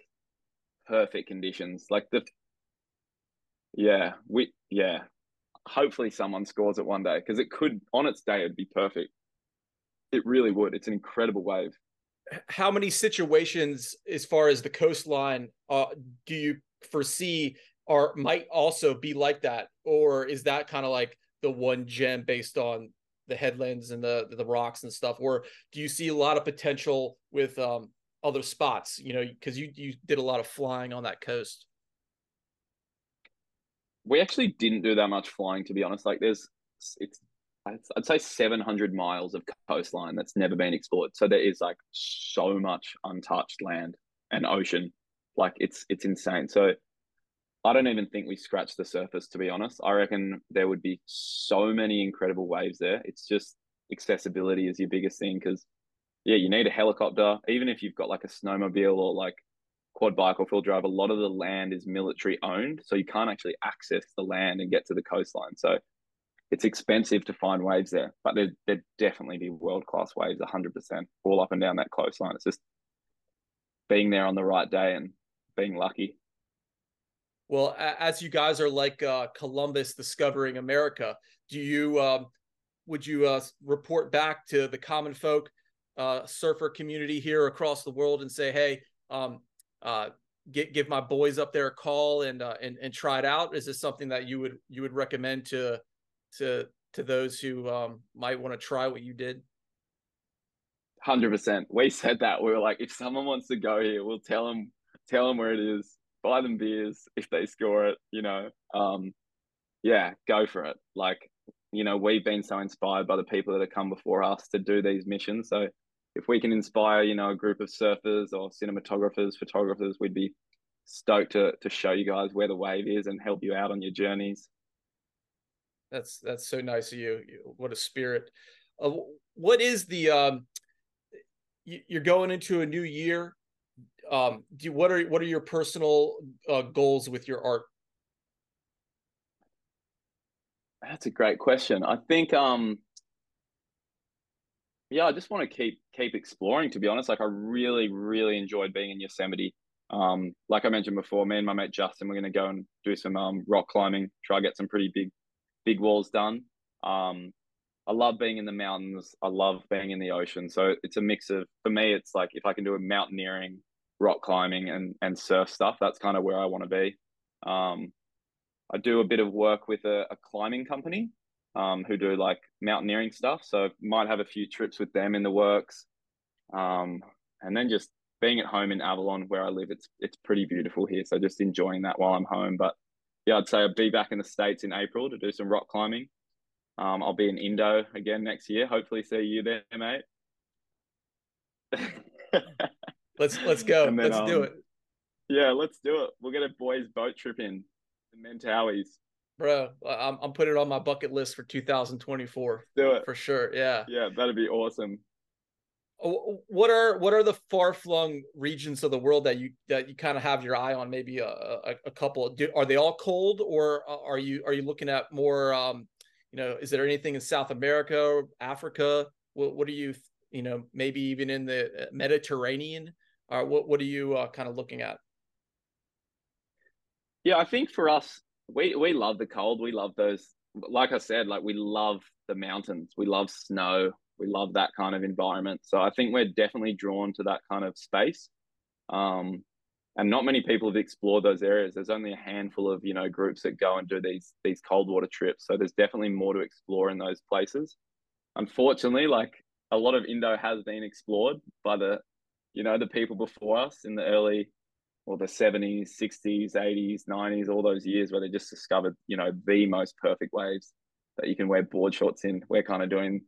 perfect conditions. Like the yeah we yeah. Hopefully someone scores it one day because it could on its day it'd be perfect. It really would. It's an incredible wave how many situations as far as the coastline uh, do you foresee are might also be like that? Or is that kind of like the one gem based on the headlands and the the rocks and stuff? Or do you see a lot of potential with um, other spots you know because you you did a lot of flying on that coast. We actually didn't do that much flying to be honest. Like there's it's I'd say 700 miles of coastline that's never been explored. So there is like so much untouched land and ocean. Like it's it's insane. So I don't even think we scratched the surface to be honest. I reckon there would be so many incredible waves there. It's just accessibility is your biggest thing because yeah, you need a helicopter. Even if you've got like a snowmobile or like quad bike or full drive, a lot of the land is military owned, so you can't actually access the land and get to the coastline. So it's expensive to find waves there, but there there definitely be world class waves, hundred percent, all up and down that coastline. It's just being there on the right day and being lucky. Well, as you guys are like uh, Columbus discovering America, do you um, would you uh, report back to the common folk? uh, surfer community here across the world and say, hey, um, uh, get, give my boys up there a call and, uh, and and try it out? Is this something that you would you would recommend to to to those who um, might want to try what you did? Hundred percent. We said that we were like, if someone wants to go here, we'll tell them tell them where it is, buy them beers if they score it. You know, um, yeah, go for it. Like, you know, we've been so inspired by the people that have come before us to do these missions. So if we can inspire, you know, a group of surfers or cinematographers, photographers, we'd be stoked to to show you guys where the wave is and help you out on your journeys. That's that's so nice of you. What a spirit. Uh, what is the um you're going into a new year um do what are what are your personal uh, goals with your art that's a great question i think um yeah, I just want to keep keep exploring. To be honest, like I really really enjoyed being in Yosemite. Um, like I mentioned before, me and my mate Justin, we're going to go and do some um, rock climbing, try get some pretty big big walls done. Um, I love being in the mountains. I love being in the ocean. So it's a mix of for me. It's like if I can do a mountaineering, rock climbing, and and surf stuff. That's kind of where I want to be. Um, I do a bit of work with a, a climbing company um, who do like mountaineering stuff. So might have a few trips with them in the works. Um, and then just being at home in Avalon where I live, it's it's pretty beautiful here. So just enjoying that while I'm home. But yeah, I'd say I'll be back in the States in April to do some rock climbing. Um, I'll be in Indo again next year. Hopefully see you there, mate. let's let's go. Then, let's um, do it. Yeah, let's do it. We'll get a boys boat trip in the Mentawais bro. I'm I'm putting it on my bucket list for 2024. Do it for sure. Yeah. Yeah, that'd be awesome. What are what are the far flung regions of the world that you that you kind of have your eye on? Maybe a, a, a couple. Do, are they all cold, or are you are you looking at more? Um, you know, is there anything in South America, Africa? What what are you you know maybe even in the uh, Mediterranean? Or what what are you uh, kind of looking at? Yeah, I think for us, we we love the cold. We love those. Like I said, like we love the mountains. We love snow. We love that kind of environment. So I think we're definitely drawn to that kind of space. Um, and not many people have explored those areas. There's only a handful of you know groups that go and do these these cold water trips. So there's definitely more to explore in those places. Unfortunately, like a lot of Indo has been explored by the you know the people before us in the early or the 70s, 60s, 80s, 90s, all those years where they just discovered, you know, the most perfect waves that you can wear board shorts in. We're kind of doing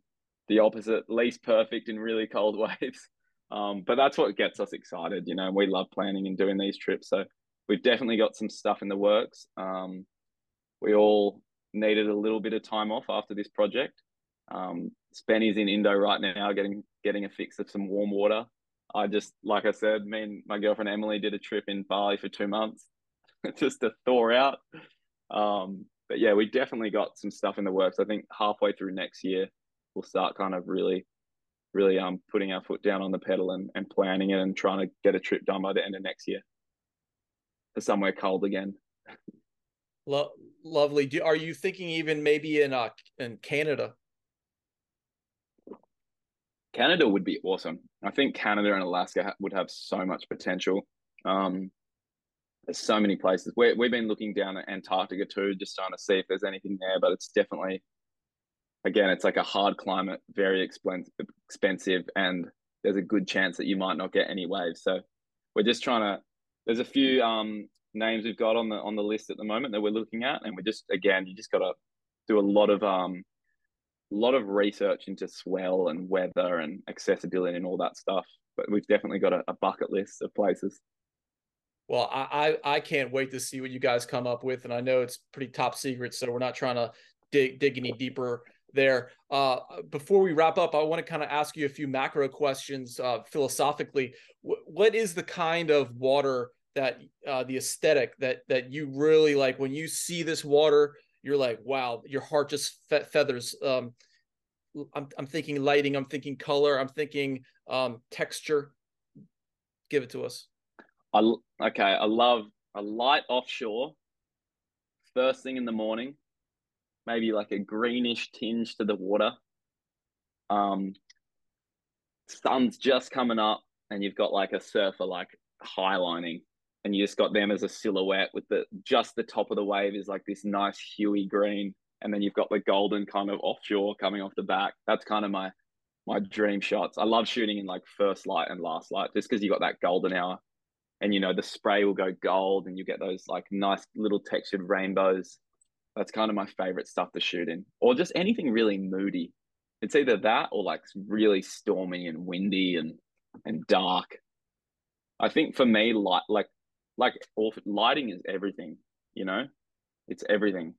the opposite, least perfect in really cold waves. Um, but that's what gets us excited, you know, we love planning and doing these trips. So we've definitely got some stuff in the works. Um, we all needed a little bit of time off after this project. Um, Spenny's in Indo right now, getting getting a fix of some warm water. I just, like I said, me and my girlfriend Emily did a trip in Bali for two months just to thaw out. Um, but yeah, we definitely got some stuff in the works. I think halfway through next year, we'll start kind of really, really um putting our foot down on the pedal and, and planning it and trying to get a trip done by the end of next year for somewhere cold again. Lo- lovely. Do, are you thinking even maybe in uh in Canada? Canada would be awesome. I think Canada and Alaska would have so much potential. Um, there's so many places. we we've been looking down at Antarctica too, just trying to see if there's anything there. But it's definitely, again, it's like a hard climate, very expensive, and there's a good chance that you might not get any waves. So we're just trying to. There's a few um, names we've got on the on the list at the moment that we're looking at, and we're just again, you just got to do a lot of um, a lot of research into swell and weather and accessibility and all that stuff. But we've definitely got a, a bucket list of places. Well, I, I, I can't wait to see what you guys come up with, and I know it's pretty top secret, so we're not trying to dig dig any deeper there. Uh, before we wrap up, I want to kind of ask you a few macro questions uh, philosophically. W- what is the kind of water that uh, the aesthetic that that you really like when you see this water? you're like, wow, your heart just fe- feathers. Um, I'm, I'm thinking lighting, I'm thinking color, I'm thinking um, texture. Give it to us. I okay. I love a light offshore. First thing in the morning, maybe like a greenish tinge to the water. Um, sun's just coming up and you've got like a surfer like highlining and you just got them as a silhouette with the just the top of the wave is like this nice huey green and then you've got the golden kind of offshore coming off the back. That's kind of my my dream shots. I love shooting in like first light and last light just because you got that golden hour and you know the spray will go gold and you get those like nice little textured rainbows that's kind of my favorite stuff to shoot in or just anything really moody. It's either that or like really stormy and windy and and dark. I think for me light like like lighting is everything you know? It's everything.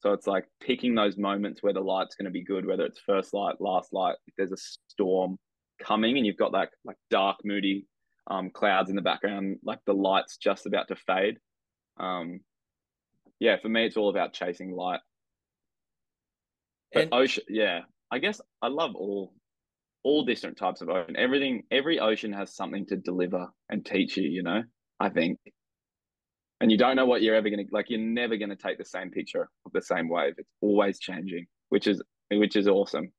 So it's like picking those moments where the light's going to be good whether it's first light last light if there's a storm coming and you've got that like dark moody um, clouds in the background like the light's just about to fade um, yeah for me it's all about chasing light but and- ocean yeah i guess i love all all different types of ocean everything every ocean has something to deliver and teach you you know I think. And you don't know what you're ever to like. You're never to take the same picture of the same wave. It's always changing, which is which is awesome.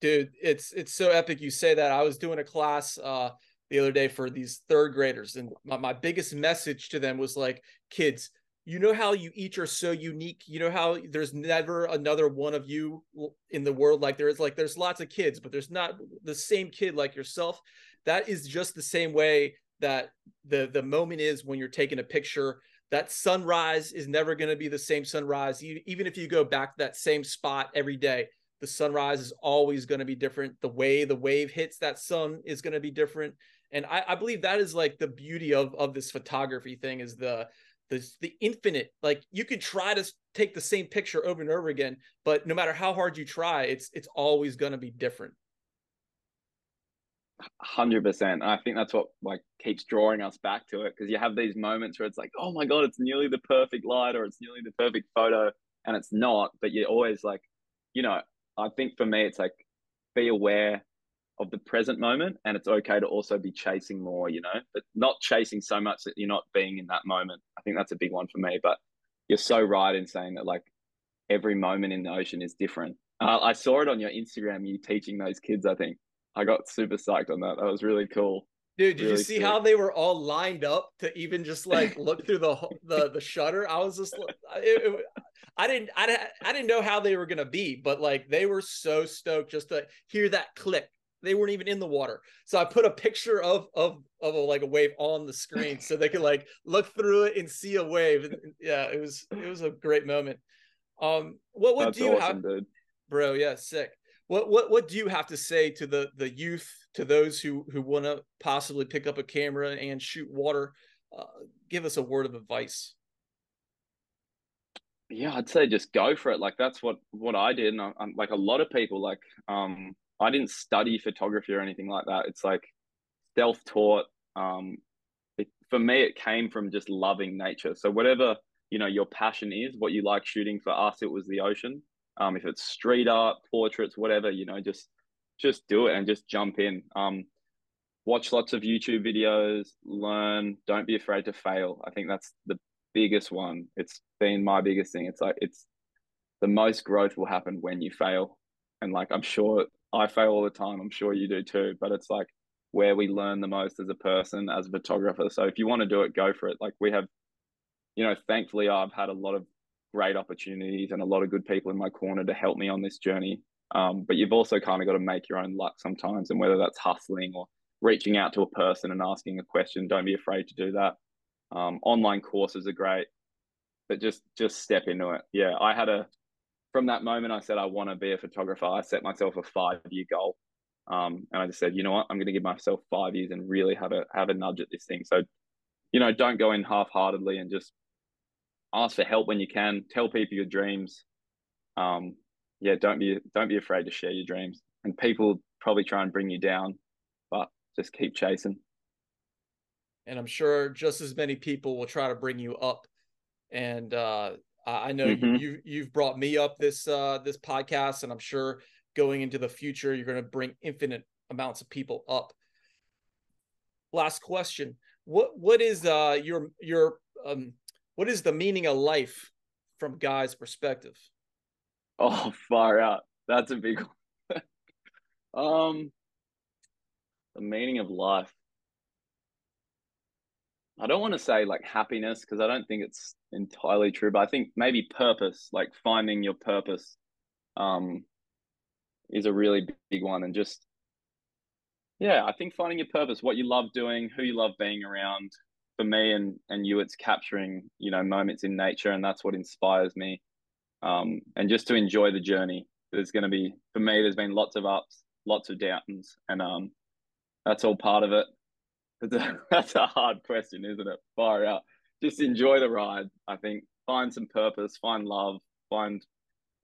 Dude, it's it's so epic. You say that. I was doing a class uh the other day for these third graders, and my, my biggest message to them was like, kids, you know how you each are so unique? You know how there's never another one of you in the world like there is? Like there's lots of kids but there's not the same kid like yourself. That is just the same way that the the moment is when you're taking a picture. That sunrise is never going to be the same sunrise. Even if you go back to that same spot every day the sunrise is always going to be different. The way the wave hits that sun is going to be different and I, I believe that is like the beauty of of this photography thing is the the the infinite like you can try to take the same picture over and over again but no matter how hard you try it's it's always going to be different hundred percent. I think that's what like keeps drawing us back to it because you have these moments where it's like, oh my god, it's nearly the perfect light or it's nearly the perfect photo, and it's not. But you're always like, you know, I think for me, it's like be aware of the present moment, and it's okay to also be chasing more. You know, but not chasing so much that you're not being in that moment. I think that's a big one for me. But you're so right in saying that like every moment in the ocean is different. Uh, I saw it on your Instagram. You teaching those kids, I think I got super psyched on that. That was really cool. Dude, did really you see sick. how they were all lined up to even just like look through the the the shutter? I was just it, it, I didn't I, I didn't know how they were gonna be, but like they were so stoked just to hear that click. They weren't even in the water, so I put a picture of of of a, like a wave on the screen so they could like look through it and see a wave. Yeah, it was it was a great moment. Um, what what That's do you awesome, have, dude. bro? Yeah, sick what what what do you have to say to the the youth to those who who want to possibly pick up a camera and shoot water uh, give us a word of advice yeah i'd say just go for it like that's what what i did and I, I'm, like a lot of people like um i didn't study photography or anything like that it's like self-taught um it, for me it came from just loving nature so whatever you know your passion is what you like shooting for us it was the ocean um, if it's street art, portraits, whatever, you know, just just do it and just jump in. Um, watch lots of YouTube videos, learn. Don't be afraid to fail. I think that's the biggest one. It's been my biggest thing. It's like it's the most growth will happen when you fail, and like I'm sure I fail all the time. I'm sure you do too. But it's like where we learn the most as a person, as a photographer. So if you want to do it, go for it. Like we have, you know, thankfully I've had a lot of great opportunities and a lot of good people in my corner to help me on this journey. Um, but you've also kind of got to make your own luck sometimes, and whether that's hustling or reaching out to a person and asking a question, don't be afraid to do that. Um, online courses are great, but just just step into it. Yeah, I had a from that moment I said I want to be a photographer. I set myself a five year goal, um, and I just said, you know what, I'm going to give myself five years and really have a have a nudge at this thing. So, you know, don't go in half heartedly and just ask for help when you can. Tell people your dreams. Um, yeah, don't be don't be afraid to share your dreams. And people probably try and bring you down, but just keep chasing. And I'm sure just as many people will try to bring you up. And uh, I know mm-hmm. you you've brought me up this uh, this podcast, and I'm sure going into the future you're going to bring infinite amounts of people up. Last question: What what is uh, your your um, what is the meaning of life from Guy's perspective? Oh, far out. That's a big one. Um, the meaning of life. I don't want to say like happiness because I don't think it's entirely true, but I think maybe purpose, like finding your purpose, um, is a really big one. And just, yeah, I think finding your purpose, what you love doing, who you love being around. For me and and you, it's capturing you know moments in nature, and that's what inspires me. Um, and just to enjoy the journey. There's going to be for me. There's been lots of ups, lots of downs, and um, that's all part of it. That's a hard question, isn't it? Fire out. Just enjoy the ride. I think find some purpose, find love, find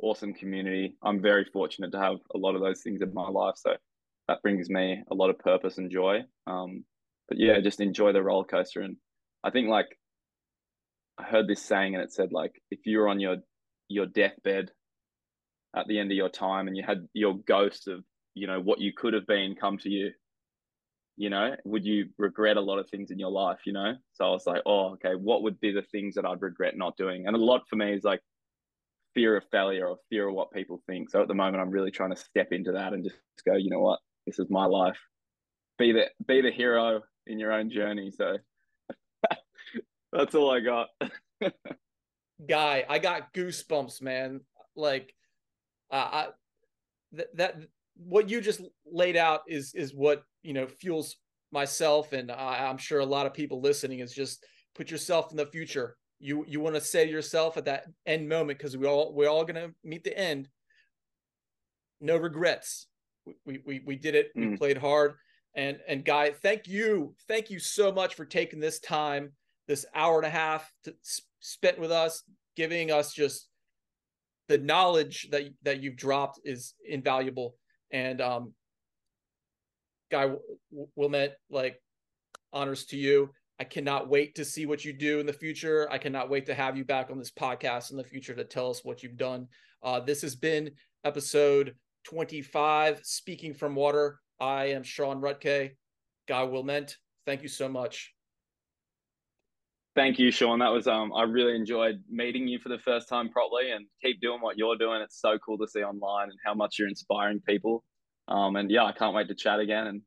awesome community. I'm very fortunate to have a lot of those things in my life, so that brings me a lot of purpose and joy. Um, but yeah, just enjoy the roller coaster. And I think like I heard this saying, and it said like if you're on your your deathbed at the end of your time, and you had your ghost of you know what you could have been come to you you know would you regret a lot of things in your life you know? So i was like oh okay what would be the things that i'd regret not doing? And a lot for me is like fear of failure or fear of what people think. So at the moment i'm really trying to step into that and just go you know what? This is my life. Be the be the hero in your own journey. So that's all i got. Guy i got goosebumps man. Like uh, I, th- that what you just laid out is is what you know fuels myself and I, i'm sure a lot of people listening is just put yourself in the future. You you want to say to yourself at that end moment because we all we're all going to meet the end. No regrets. We we, we did it. Mm. we played hard. And and guy thank you. Thank you so much for taking this time this hour and a half to spent with us giving us just the knowledge that that you've dropped is invaluable and um, Guy Williment, like honors to you. I cannot wait to see what you do in the future. I cannot wait to have you back on this podcast in the future to tell us what you've done. Uh, this has been episode 25, Speaking from Water. I am Sean Rutke. Guy Williment, thank you so much. Thank you, Sean. That was um I really enjoyed meeting you for the first time properly and keep doing what you're doing. It's so cool to see online and how much you're inspiring people. Um and yeah, I can't wait to chat again and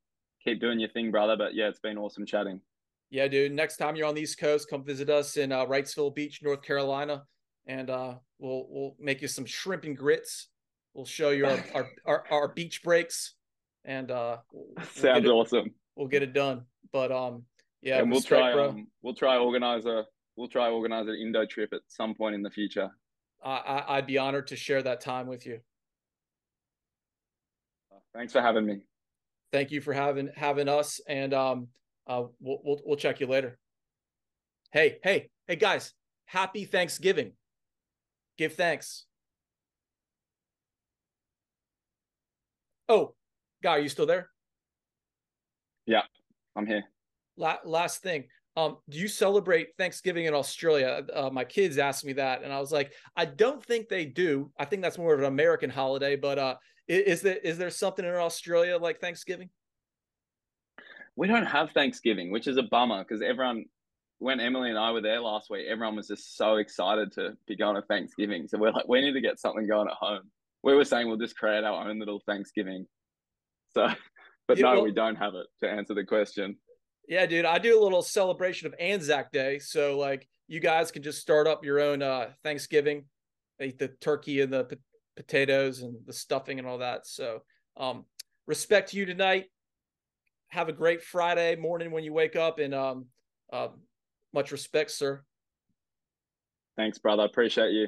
keep doing your thing, brother. But yeah, it's been awesome chatting. Yeah, dude. Next time you're on the East Coast, come visit us in uh, Wrightsville Beach, North Carolina, and uh, we'll we'll make you some shrimp and grits. We'll show you our our, our, our beach breaks, and uh, we'll sounds awesome. We'll get it done. But um, yeah, and we'll try. Um, we'll try organize a. We'll try organize an Indo trip at some point in the future. I, I'd be honored to share that time with you. Thanks for having me. Thank you for having having us, and um, uh, we'll we'll, we'll check you later. Hey, hey, hey, guys! Happy Thanksgiving. Give thanks. Oh, guy, are you still there? Yeah, I'm here last thing um, do you celebrate Thanksgiving in Australia? Uh, my kids asked me that, and I was like, I don't think they do. I think that's more of an American holiday. But uh, is there is there something in Australia like Thanksgiving? We don't have Thanksgiving, which is a bummer because everyone, when Emily and I were there last week, everyone was just so excited to be going to Thanksgiving. So we're like, we need to get something going at home. We were saying we'll just create our own little Thanksgiving. So, but yeah, no, well, we don't have it. To answer the question. Yeah, dude, I do a little celebration of Anzac Day. So like you guys can just start up your own uh Thanksgiving, eat the turkey and the potatoes and the stuffing and all that. So um respect to you tonight. Have a great Friday morning when you wake up and um uh, much respect, sir. Thanks, brother. I Appreciate you.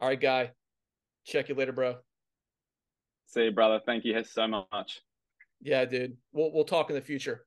All right, guy. Check you later, bro. See you, brother. Thank you so much. Yeah, dude. We'll we'll talk in the future.